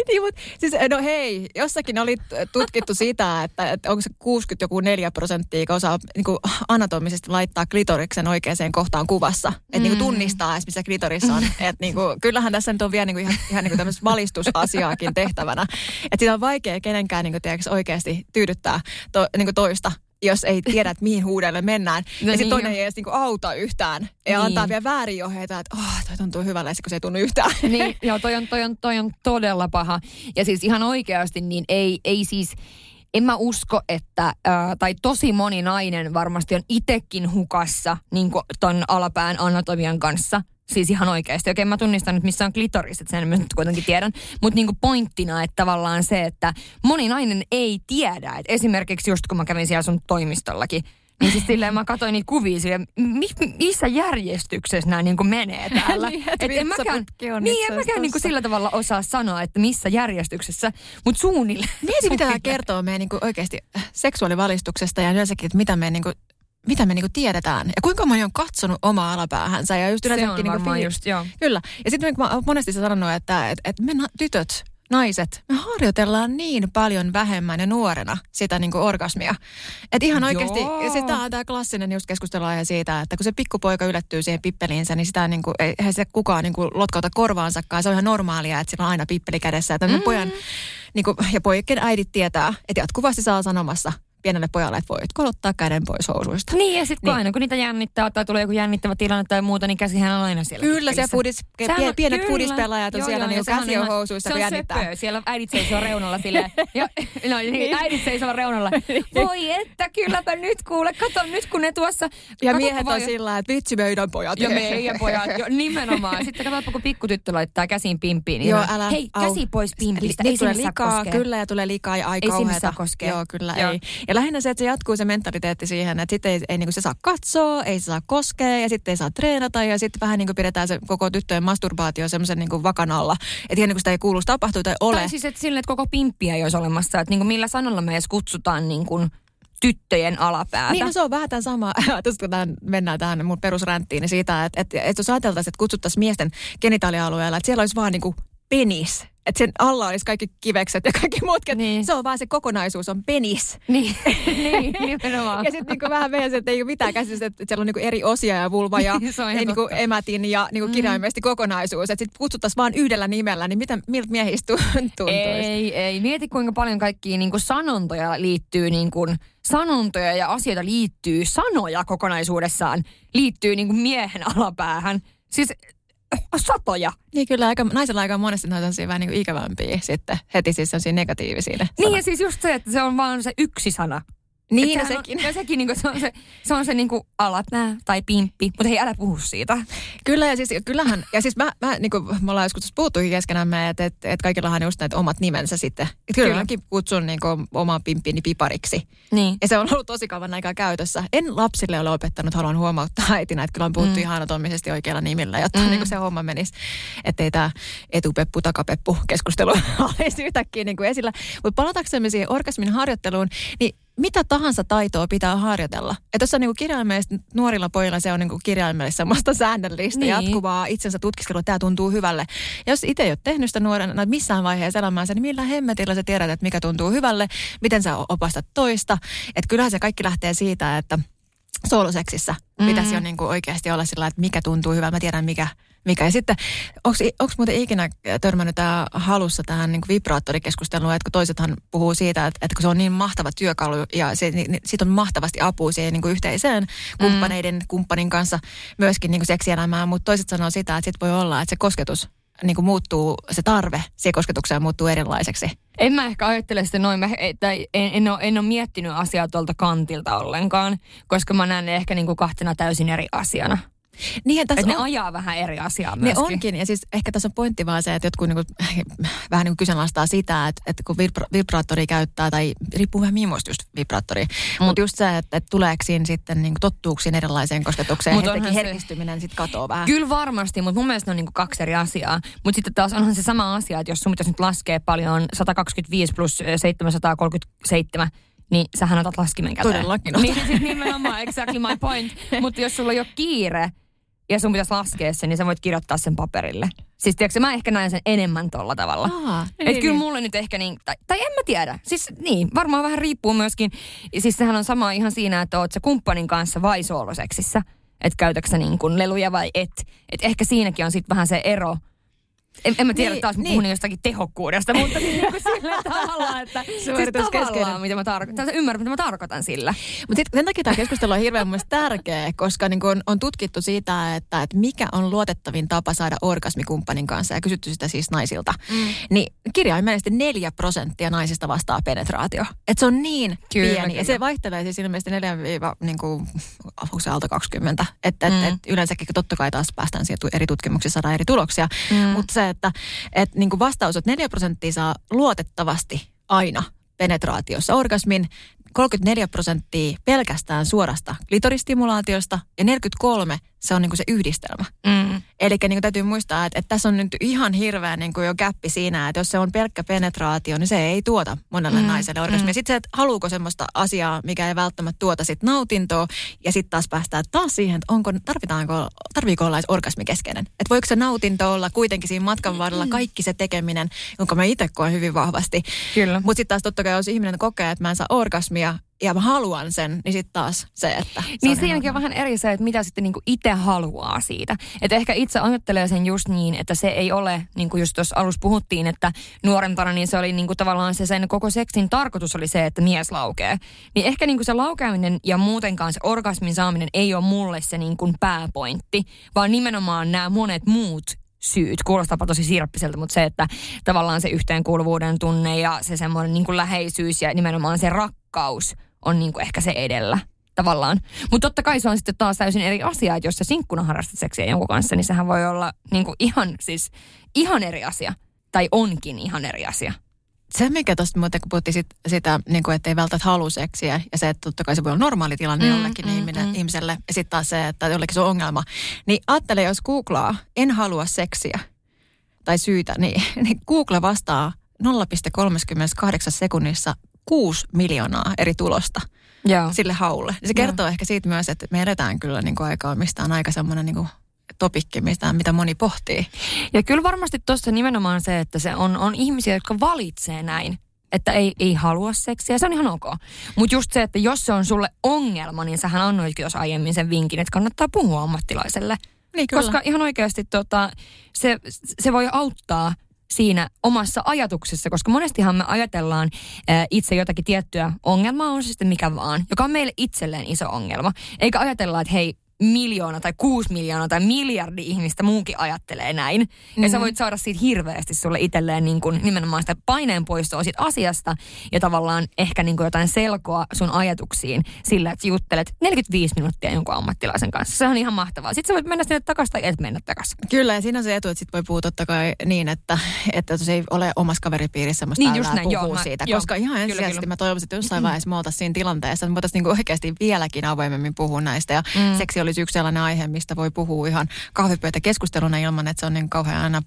niin, mutta siis no hei, jossakin oli tutkittu sitä, että, että onko se 60 joku 4 prosenttia, joka osaa niin kuin anatomisesti laittaa klitoriksen oikeaan kohtaan kuvassa. Että niin Mm. kuin tunnistaa edes, missä klitoris on. Että niin kuin, kyllähän tässä nyt on vielä niin kuin ihan, ihan niin kuin tämmöistä valistusasiaakin tehtävänä. Että sitä on vaikea kenenkään niin kuin, tiedätkö, oikeasti tyydyttää to, niin kuin toista jos ei tiedä, että mihin huudelle mennään. No ja sitten niin toinen jo. ei edes niinku auta yhtään. Ja Niin. antaa vielä väärin ohjeita, että oh, toi tuntuu hyvälle, kun se ei tunnu yhtään. niin, joo, toi on, toi, on, toi on todella paha. Ja siis ihan oikeasti, niin ei, ei siis, en mä usko, että, ää, tai tosi moni nainen varmasti on itekin hukassa niin ton alapään anatomian kanssa. Siis ihan oikeasti. Okei, mä tunnistan nyt, missä on klitoris, että sen mä nyt kuitenkin tiedän. Mutta niinku pointtina, että tavallaan se, että moni nainen ei tiedä. Että esimerkiksi just kun mä kävin siellä sun toimistollakin, niin siis silleen mä katsoin niitä kuvia silleen, mi, missä järjestyksessä nämä niinku menee täällä. Niin, että Et en mäkään, on niin, en mäkään niinku sillä tavalla osaa sanoa, että missä järjestyksessä, mutta suunnilleen. Mieti, mitä tämä kertoo meidän niin oikeasti seksuaalivalistuksesta ja yleensäkin, että mitä me, niin kuin, mitä me niin tiedetään. Ja kuinka moni on katsonut omaa alapäähänsä ja just Se on yleensäkin niin varmaan fiili- just, joo. Kyllä. Ja sitten mä oon monesti sanonut, että, että, että me na- tytöt, naiset, me harjoitellaan niin paljon vähemmän ja nuorena sitä niin orgasmia. Että ihan oikeasti, sitä on tämä klassinen just keskusteluaihe siitä, että kun se pikkupoika ylettyy siihen pippeliinsä, niin sitä niin kuin, eihän se kukaan niin kuin lotkauta korvaansakaan. Se on ihan normaalia, että sillä on aina pippeli kädessä. Että mm. pojan, niin kuin, ja poikien äidit tietää, että jatkuvasti saa sanomassa pienelle pojalle, että voit kolottaa käden pois housuista. Niin, ja sitten Niin. aina kun niitä jännittää tai tulee joku jännittävä tilanne tai muuta, niin käsihän on aina siellä. Kyllä, siellä fudis, Sehän pie, pienet kyllä. fudispelaajat on Joo, siellä joo, niin käsi on housuissa, se kun on jännittää. söpöä. Siellä äidit seisoo reunalla silleen. ja, no niin, äidit seisoo reunalla. Voi että, kylläpä nyt kuule. Kato nyt kun ne tuossa. Ja katoppa miehet vaan, on sillä että vitsi meidän pojat. Ja meidän pojat, jo, nimenomaan. Sitten katsotpa, kun pikkutyttö laittaa käsiin pimppiin. Niin Joo, älä. Hei, käsi pois pimpistä. Niin Ei sinne saa koskea. kyllä, ja tulee likaa ja aika Ei sinne saa koskea. Joo, kyllä ei. Ja lähinnä se, että se jatkuu se mentaliteetti siihen, että sitten ei, ei niin se saa katsoa, ei se saa koskea, ja sitten ei saa treenata, ja sitten vähän niin kuin pidetään se koko tyttöjen masturbaatio semmoisen niin vakan alla. Että ihan niin kuin sitä ei kuuluisi tapahtua tai ole. Tai siis, että sille, että koko pimppiä ei olisi olemassa. Että niin kuin millä sanalla me edes kutsutaan niin kuin tyttöjen alapäätä. Niin, no se on vähän tämä sama, ajatus, kun tämän, mennään tähän mun perusränttiin, niin siitä, että, että, että jos ajateltaisiin, että kutsuttaisiin miesten genitaalialueella, että siellä olisi vaan niinku penis. Että sen alla olisi kaikki kivekset ja kaikki muutkin. Niin. Se on vaan se kokonaisuus, on penis. Niin, niin nimenomaan. Ja sitten niinku vähän meidän se, että ei ole mitään käsitystä, että siellä on niinku eri osia ja vulva ja ei niinku emätin ja niinku kirjaimellisesti kokonaisuus. Että sitten kutsuttaisiin vaan yhdellä nimellä, niin mitä, miltä miehistä tuntuisi? Ei, ei. Mieti kuinka paljon kaikkia niin kuin sanontoja liittyy, niin kuin, sanontoja ja asioita liittyy, sanoja kokonaisuudessaan liittyy niin kuin miehen alapäähän. Siis satoja. Niin kyllä, aika, naisella aika monesti noita on vähän niinku ikävämpiä sitten. Heti siis sellaisia negatiivisia. Niin ja siis just se, että se on vaan se yksi sana. Niin, Et no sekin. On, ja sekin niin kuin, se on se, se, on se niin kuin alapää tai pimppi. Mutta hei, älä puhu siitä. Kyllä, ja siis kyllähän, ja siis mä, mä niin kuin me ollaan joskus puhuttukin keskenämme, että, että, että kaikillahan on just näitä omat nimensä sitten. Että kyllä, Kyllä. mäkin kutsun niin kuin oman pimppini pipariksi. Niin. Ja se on ollut tosi kauan aikaa käytössä. En lapsille ole opettanut, haluan huomauttaa äitinä, että kyllä on puhuttu mm. ihan anatomisesti oikeilla nimillä, jotta mm. niin kuin se homma menisi. Että ei tämä etupeppu, takapeppu keskustelu olisi yhtäkkiä niin kuin esillä. Mutta palataksemme siihen orgasmin harjoitteluun, niin mitä tahansa taitoa pitää harjoitella. Että tuossa niinku kirjaimellisesti nuorilla pojilla se on niinku kirjaimellisesti semmoista säännöllistä niin. jatkuvaa itsensä tutkiskelua, että tämä tuntuu hyvälle. Ja jos itse ei ole tehnyt sitä nuorena missään vaiheessa elämäänsä, niin millä hemmetillä sä tiedät, että mikä tuntuu hyvälle, miten sä opastat toista. Että kyllähän se kaikki lähtee siitä, että sooloseksissä mm-hmm. pitäisi jo niinku oikeasti olla sillä, että mikä tuntuu hyvältä, mä tiedän mikä mikä. Ja sitten, onko muuten ikinä törmännyt tämä halussa tähän niin vibraattorikeskusteluun, että kun toisethan puhuu siitä, että, että kun se on niin mahtava työkalu ja se, niin, niin, siitä on mahtavasti apua siihen niin kuin yhteiseen mm. kumppaneiden, mm. kumppanin kanssa myöskin niin kuin seksielämään, mutta toiset sanoo sitä, että sit voi olla, että se kosketus niin kuin muuttuu, se tarve siihen kosketukseen muuttuu erilaiseksi. En mä ehkä ajattele sitä noin, mä, että en, en, ole, en ole miettinyt asiaa tuolta kantilta ollenkaan, koska mä näen ne ehkä niin kuin kahtena täysin eri asiana. Niin, tässä on, ne ajaa vähän eri asiaa myöskin. Ne onkin, ja siis ehkä tässä on pointti vaan se, että jotkut niin kuin, vähän niin kuin kyseenalaistaa sitä, että, että kun vibra- vibraattori käyttää, tai riippuu vähän millaista just vibraattori, mm. mutta just se, että, että tuleeko siinä sitten niin kuin tottuuksiin erilaiseen kosketukseen, Mut että herkistyminen sitten katoaa vähän. Kyllä varmasti, mutta mun mielestä ne on niin kuin kaksi eri asiaa. Mutta sitten taas onhan se sama asia, että jos sun pitäisi nyt laskea paljon 125 plus 737, niin sähän otat laskimen käteen. Todellakin Niin siis nimenomaan, exactly my point. Mutta jos sulla ei ole kiire, ja sun pitäisi laskea sen, niin sä voit kirjoittaa sen paperille. Siis tiedätkö, mä ehkä näen sen enemmän tolla tavalla. Aa, niin, Et kyllä niin. mulle nyt ehkä niin, tai, tai en mä tiedä. Siis niin, varmaan vähän riippuu myöskin. Siis sehän on sama ihan siinä, että oot sä kumppanin kanssa vai sooloseksissä. Että käytätkö niin kuin leluja vai et. Et ehkä siinäkin on sitten vähän se ero, en, en mä tiedä, niin, taas niin. puhun jostakin tehokkuudesta, mutta niin kuin sillä tavalla, että siis tavallaan, mitä mä tarkoitan. Ymmärrät, mitä mä tarkoitan sillä. Mutta sitten sen takia tämä keskustelu on hirveän mun tärkeä, koska niin on, on, tutkittu siitä, että, että mikä on luotettavin tapa saada orgasmikumppanin kanssa ja kysytty sitä siis naisilta. Mm. Niin kirjaimellisesti neljä prosenttia naisista vastaa penetraatio. Että se on niin kyllä, pieni. Kyllä. Ja se vaihtelee siis ilmeisesti 4 niin kuin, onko se alta 20. Että mm. et, et yleensäkin totta kai taas päästään siihen eri tutkimuksissa saada eri tuloksia. Mm. Mutta se, että, että niin kuin vastaus, että 4 prosenttia saa luotettavasti aina penetraatiossa orgasmin, 34 prosenttia pelkästään suorasta klitoristimulaatiosta ja 43 se on niin kuin se yhdistelmä. Mm. Eli niin kuin täytyy muistaa, että, että tässä on nyt ihan hirveä niin kuin jo käppi siinä, että jos se on pelkkä penetraatio, niin se ei tuota monelle mm. naiselle orgasmia. Mm. Sitten se, että haluuko semmoista asiaa, mikä ei välttämättä tuota sit nautintoa, ja sitten taas päästään taas siihen, että onko, tarvitaanko, tarviiko olla orgasmi keskeinen. Että voiko se nautinto olla kuitenkin siinä matkan varrella mm. kaikki se tekeminen, jonka mä itse koen hyvin vahvasti. Kyllä. Mutta sitten taas totta kai, jos ihminen kokee, että mä en saa orgasmia, ja mä haluan sen, niin sitten taas se, että... Se niin siinäkin on vähän eri se, että mitä sitten niinku itse haluaa siitä. Että ehkä itse ajattelee sen just niin, että se ei ole, niin kuin just tuossa alussa puhuttiin, että nuorempana niin se oli niinku tavallaan se sen koko seksin tarkoitus oli se, että mies laukee. Niin ehkä niinku se laukeaminen ja muutenkaan se orgasmin saaminen ei ole mulle se niinku pääpointti, vaan nimenomaan nämä monet muut syyt. Kuulostaa tosi sirppiseltä, mutta se, että tavallaan se yhteenkuuluvuuden tunne ja se semmoinen niin kuin läheisyys ja nimenomaan se rakkaus niin kuin ehkä se edellä tavallaan. Mutta totta kai se on sitten taas täysin eri asia, että jos sä sinkkuna harrastat seksiä jonkun kanssa, niin sehän voi olla niin kuin ihan, siis, ihan eri asia. Tai onkin ihan eri asia. Se, mikä tuosta muuten, kun puhuttiin sit, sitä, niin kuin, että ei välttämättä halua seksiä, ja se, että totta kai se voi olla normaali tilanne mm, jollekin mm, ihminen, mm. ihmiselle, ja sitten taas se, että jollekin se on ongelma. Niin ajattele, jos googlaa, en halua seksiä, tai syytä, niin, niin Google vastaa 0,38 sekunnissa 6 miljoonaa eri tulosta Joo. sille haulle. Se kertoo Joo. ehkä siitä myös, että me edetään kyllä niin kuin aikaa, mistä on aika semmoinen niin kuin topikki, mistä, mitä moni pohtii. Ja kyllä varmasti tuossa nimenomaan se, että se on, on ihmisiä, jotka valitsee näin että ei, ei halua seksiä, se on ihan ok. Mutta just se, että jos se on sulle ongelma, niin sähän annoitkin jos aiemmin sen vinkin, että kannattaa puhua ammattilaiselle. Niin, kyllä. Koska ihan oikeasti tota, se, se voi auttaa siinä omassa ajatuksessa, koska monestihan me ajatellaan ää, itse jotakin tiettyä ongelmaa, on se sitten mikä vaan, joka on meille itselleen iso ongelma. Eikä ajatella, että hei, miljoona tai kuusi miljoonaa tai miljardi ihmistä muunkin ajattelee näin. Mm-hmm. Ja sä mhm. voit saada siitä hirveästi sulle itselleen niin kuin nimenomaan sitä paineen poistoa siitä asiasta ja tavallaan ehkä niin kuin jotain selkoa sun ajatuksiin sillä, että juttelet 45 minuuttia jonkun ammattilaisen kanssa. Se on ihan mahtavaa. Sitten sä voit mennä sinne takaisin tai et mennä takaisin. Kyllä ja siinä on se etu, että sit voi puhua totta kai niin, että, että se ei ole omassa kaveripiirissä semmoista niin, just näin, joo, mä, siitä. Joo, koska ihan ensisijaisesti mä toivoisin, että jossain vaiheessa me oltaisiin siinä tilanteessa, että me voitaisiin niin oikeasti vieläkin avoimemmin puhua näistä ja mm. seksi olisi yksi sellainen aihe, mistä voi puhua ihan kahvipöytäkeskusteluna ilman, että se on niin kauhean aina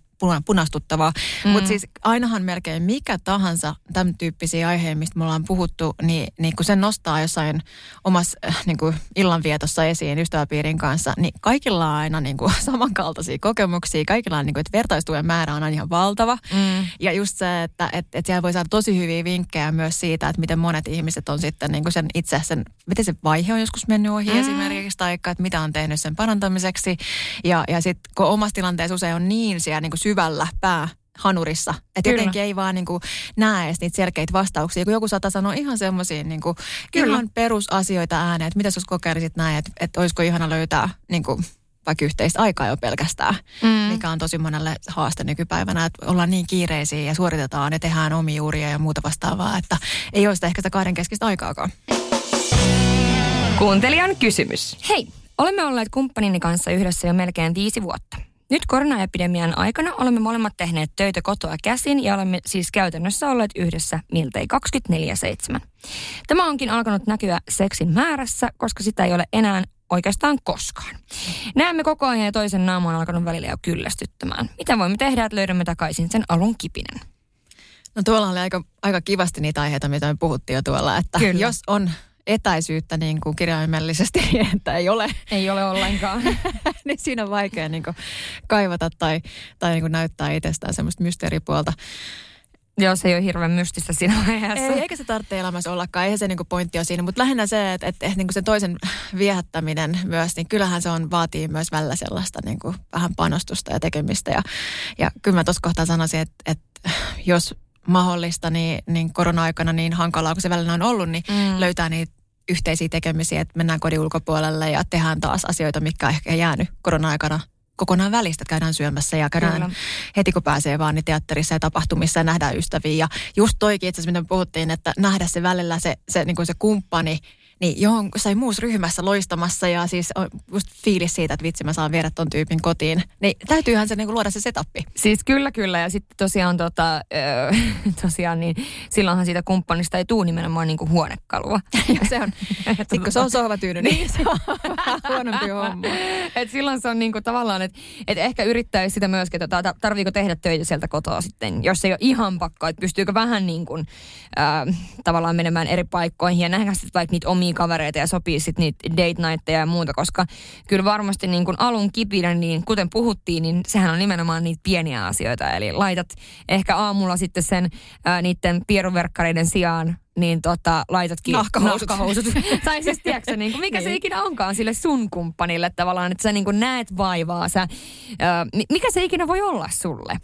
punastuttavaa. Mm. Mutta siis ainahan melkein mikä tahansa tämän tyyppisiä aiheita, mistä me ollaan puhuttu, niin, niin kun sen nostaa jossain omassa äh, niin kuin illanvietossa esiin ystäväpiirin kanssa, niin kaikilla on aina niin kuin samankaltaisia kokemuksia. Kaikilla on, niin kuin, että vertaistuen määrä on aina ihan valtava. Mm. Ja just se, että et, et siellä voi saada tosi hyviä vinkkejä myös siitä, että miten monet ihmiset on sitten niin kuin sen itse, sen, miten se vaihe on joskus mennyt ohi mm. esimerkiksi, tai että mitä on tehnyt sen parantamiseksi. Ja, ja sitten kun omassa tilanteessa usein on niin siellä niin kuin syvällä pää hanurissa. Että jotenkin ei vaan niin kuin näe edes niitä selkeitä vastauksia. Kun joku saattaa sanoa ihan semmoisia niin kuin, ihan perusasioita ääneen, että mitä jos kokeilisit näin, että, että olisiko ihana löytää niin kuin, vaikka yhteistä aikaa jo pelkästään, mm. mikä on tosi monelle haaste nykypäivänä, että ollaan niin kiireisiä ja suoritetaan ja tehdään omia uria ja muuta vastaavaa, että ei ole sitä ehkä sitä kahden keskistä aikaakaan. Kuuntelijan kysymys. Hei, olemme olleet kumppanini kanssa yhdessä jo melkein viisi vuotta. Nyt koronaepidemian aikana olemme molemmat tehneet töitä kotoa käsin ja olemme siis käytännössä olleet yhdessä miltei 24-7. Tämä onkin alkanut näkyä seksin määrässä, koska sitä ei ole enää oikeastaan koskaan. Näemme koko ajan ja toisen naama on alkanut välillä jo kyllästyttämään. Mitä voimme tehdä, että löydämme takaisin sen alun kipinen? No tuolla oli aika, aika kivasti niitä aiheita, mitä me puhuttiin jo tuolla, että Kyllä. jos on etäisyyttä niin kuin kirjaimellisesti, että ei ole. Ei ole ollenkaan. niin siinä on vaikea niin kuin kaivata tai, tai niin kuin näyttää itsestään semmoista mysteeripuolta. Joo, se ei ole hirveän mystistä siinä vaiheessa. Ei, eikä se tarvitse elämässä ollakaan, eihän se niinku pointti ole siinä. Mutta lähinnä se, että, että, että niinku sen toisen viehättäminen myös, niin kyllähän se on, vaatii myös välillä sellaista niinku vähän panostusta ja tekemistä. Ja, ja kyllä mä tuossa kohtaa sanoisin, että, että jos mahdollista, niin, niin korona-aikana niin hankalaa kuin se välillä on ollut, niin mm. löytää niitä yhteisiä tekemisiä, että mennään kodin ulkopuolelle ja tehdään taas asioita, mikä on ehkä jäänyt korona-aikana kokonaan välistä, että käydään syömässä ja käydään Kyllä. heti kun pääsee vaan niin teatterissa ja tapahtumissa ja nähdään ystäviä. Ja just toikin itse asiassa, mitä me puhuttiin, että nähdä se välillä se, se, niin kuin se kumppani, niin johon sai muussa ryhmässä loistamassa ja siis on just fiilis siitä, että vitsi mä saan viedä ton tyypin kotiin. Niin täytyyhän se niinku luoda se setappi. Siis kyllä kyllä ja sitten tosiaan tota, tosiaan niin silloinhan siitä kumppanista ei tuu nimenomaan niinku huonekalua. ja se on, sit kun se on sohvatyyny, niin se on huonompi homma. Et silloin se on niinku tavallaan, että et ehkä yrittäisi sitä myöskin, että tarviiko tehdä töitä sieltä kotoa sitten, jos ei ole ihan pakko, että pystyykö vähän niin kuin, äh, tavallaan menemään eri paikkoihin ja nähdä sitten vaikka niitä omia omia kavereita ja sopii sitten niitä date nightteja ja muuta, koska kyllä varmasti niin kuin alun kipinä, niin kuten puhuttiin, niin sehän on nimenomaan niitä pieniä asioita. Eli laitat ehkä aamulla sitten sen ää, niiden pieruverkkareiden sijaan niin tota, laitatkin nahkahousut. nahkahousut. tai siis tiedätkö, niin kuin, mikä niin. se ikinä onkaan sille sun kumppanille tavallaan, että sä niin kuin näet vaivaa. Sä, ää, mikä se ikinä voi olla sulle?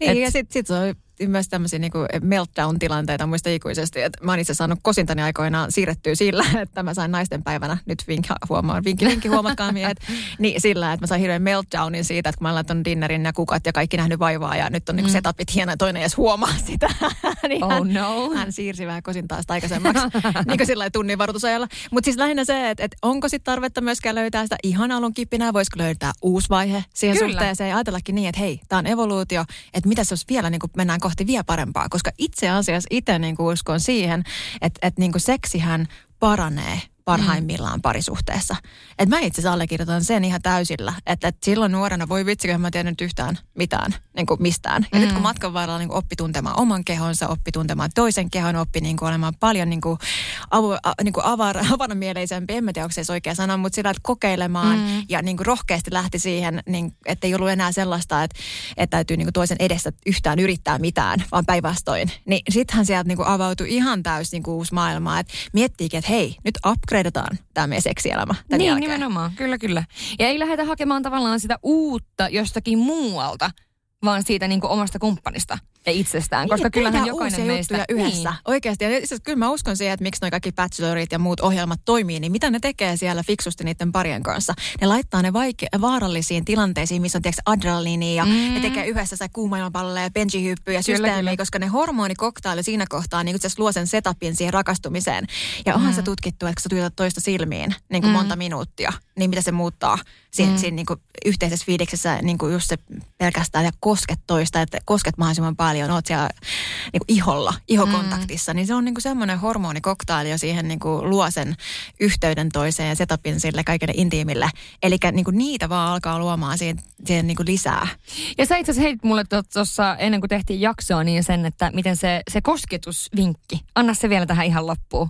Niin, Et, ja sitten sit se on myös tämmöisiä niin meltdown-tilanteita muista ikuisesti. Että mä oon itse saanut kosintani aikoinaan siirrettyä sillä, että mä sain naisten päivänä, nyt vink, huomaan, vinkki, vinkki huomatkaa miehet, niin sillä, että mä sain hirveän meltdownin siitä, että kun mä laitan dinnerin ja kukat ja kaikki nähnyt vaivaa ja nyt on niin mm. setupit hienoja, toinen edes huomaa sitä. niin oh hän, no. hän siirsi vähän kosintaa sitä aikaisemmaksi, niin kuin sillä tunnin varoitusajalla. Mutta siis lähinnä se, että, että onko sitten tarvetta myöskään löytää sitä ihan alun kipinää, voisiko löytää uusi vaihe siihen Kyllä. suhteeseen ajatellakin niin, että hei, tämä on evoluutio, että mitä jos vielä niin kuin mennään kohti kohti vielä parempaa, koska itse asiassa itse niin uskon siihen, että, että niin kuin seksihän paranee parhaimmillaan mm. parisuhteessa. Et mä itse asiassa allekirjoitan sen ihan täysillä, että, että silloin nuorena voi vitsi, mä tiedän nyt yhtään mitään niin kuin mistään. Ja mm. nyt kun matkan varrella niin kuin oppi tuntemaan oman kehonsa, oppi tuntemaan toisen kehon, oppi niin kuin olemaan paljon niin kuin, avu, a, niin kuin avar, avaramieleisempi, en mä tiedä, onko se oikea sana, mutta sillä, että kokeilemaan mm. ja niin kuin rohkeasti lähti siihen, niin, että ei ollut enää sellaista, että, että täytyy niin kuin toisen edessä yhtään yrittää mitään, vaan päinvastoin. Niin sittenhän sieltä niin kuin avautui ihan täysin niin kuin uusi maailma, että miettiikin, että hei, nyt upgradeataan tämä meidän seksielämä tämän Niin, jälkeen. nimenomaan. Kyllä, kyllä. Ja ei lähdetä hakemaan tavallaan sitä uutta jostakin muualta, vaan siitä niin kuin omasta kumppanista ja itsestään, koska niin, kyllähän jokainen meistä... yhdessä. Niin. Oikeasti. Ja siis, kyllä mä uskon siihen, että miksi noi kaikki bachelorit ja muut ohjelmat toimii, niin mitä ne tekee siellä fiksusti niiden parien kanssa? Ne laittaa ne vaike- vaarallisiin tilanteisiin, missä on tiedätkö, adrenaliini ja mm. ne tekee yhdessä sitä kuumailmapalloja ja benjihyppyä ja systeemiä, koska ne hormonikoktaili siinä kohtaa niin luo sen setupin siihen rakastumiseen. Ja onhan mm. se tutkittu, että kun sä tuijotat toista silmiin niin kuin mm. monta minuuttia, niin mitä se muuttaa siinä, mm. siinä niin kuin yhteisessä fiiliksessä niin kuin just se pelkästään ja kosket toista, että kosket mahdollisimman paljon paljon oot siellä niin kuin iholla, ihokontaktissa, mm. niin se on niin kuin semmoinen hormonikoktaili jo siihen niin kuin luo sen yhteyden toiseen ja setupin sille kaikille intiimille. Eli niin niitä vaan alkaa luomaan siihen, siihen niin kuin lisää. Ja sä itse asiassa heitit mulle tuossa ennen kuin tehtiin jaksoa niin sen, että miten se, se kosketusvinkki, anna se vielä tähän ihan loppuun.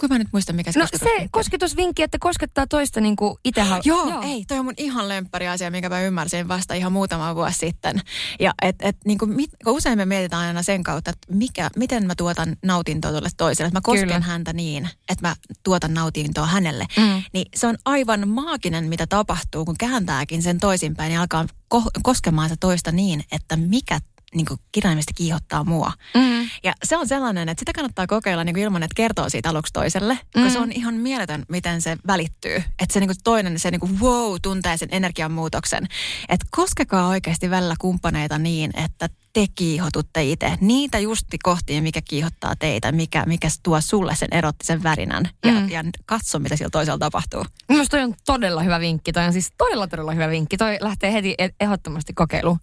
Kun mä nyt muista, mikä se No se kosketusvinkki, että koskettaa toista niin kuin itse Joo, Joo, ei, toi on mun ihan lemppari asia, minkä mä ymmärsin vasta ihan muutama vuosi sitten. Ja et, et niin kuin mit, usein me mietitään aina sen kautta, että mikä, miten mä tuotan nautintoa tuolle toiselle. Että mä kosken Kyllä. häntä niin, että mä tuotan nautintoa hänelle. Mm. Niin se on aivan maaginen, mitä tapahtuu, kun kääntääkin sen toisinpäin ja alkaa ko- koskemaan sitä toista niin, että mikä niin kuin kirjaimesti kiihottaa mua. Mm. Ja se on sellainen, että sitä kannattaa kokeilla niin kuin ilman, että kertoo siitä aluksi toiselle, mm. koska se on ihan mieletön, miten se välittyy. Että se niin kuin toinen, se niin kuin wow, tuntee sen energianmuutoksen. Että koskekaa oikeasti välillä kumppaneita niin, että te kiihotutte itse. Niitä justi kohtia, mikä kiihottaa teitä, mikä, mikä tuo sulle sen erottisen värinän. Ja, mm. ja katso, mitä siellä toisella tapahtuu. Minusta toi on todella hyvä vinkki. Toi on siis todella, todella hyvä vinkki. Toi lähtee heti e- ehdottomasti kokeiluun.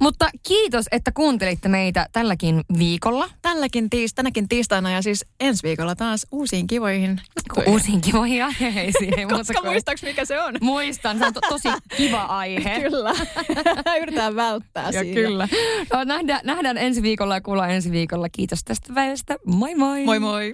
Mutta kiitos, että kuuntelitte meitä tälläkin viikolla. Tälläkin tiis, tänäkin tiistaina ja siis ensi viikolla taas uusiin kivoihin Uusiin kivoihin aiheisiin. Koska muistaaks mikä se on? Muistan, se on to- tosi kiva aihe. kyllä. Yritetään välttää ja siinä. Kyllä. No, nähdään, nähdään ensi viikolla ja kuullaan ensi viikolla. Kiitos tästä päivästä. Moi moi. Moi moi.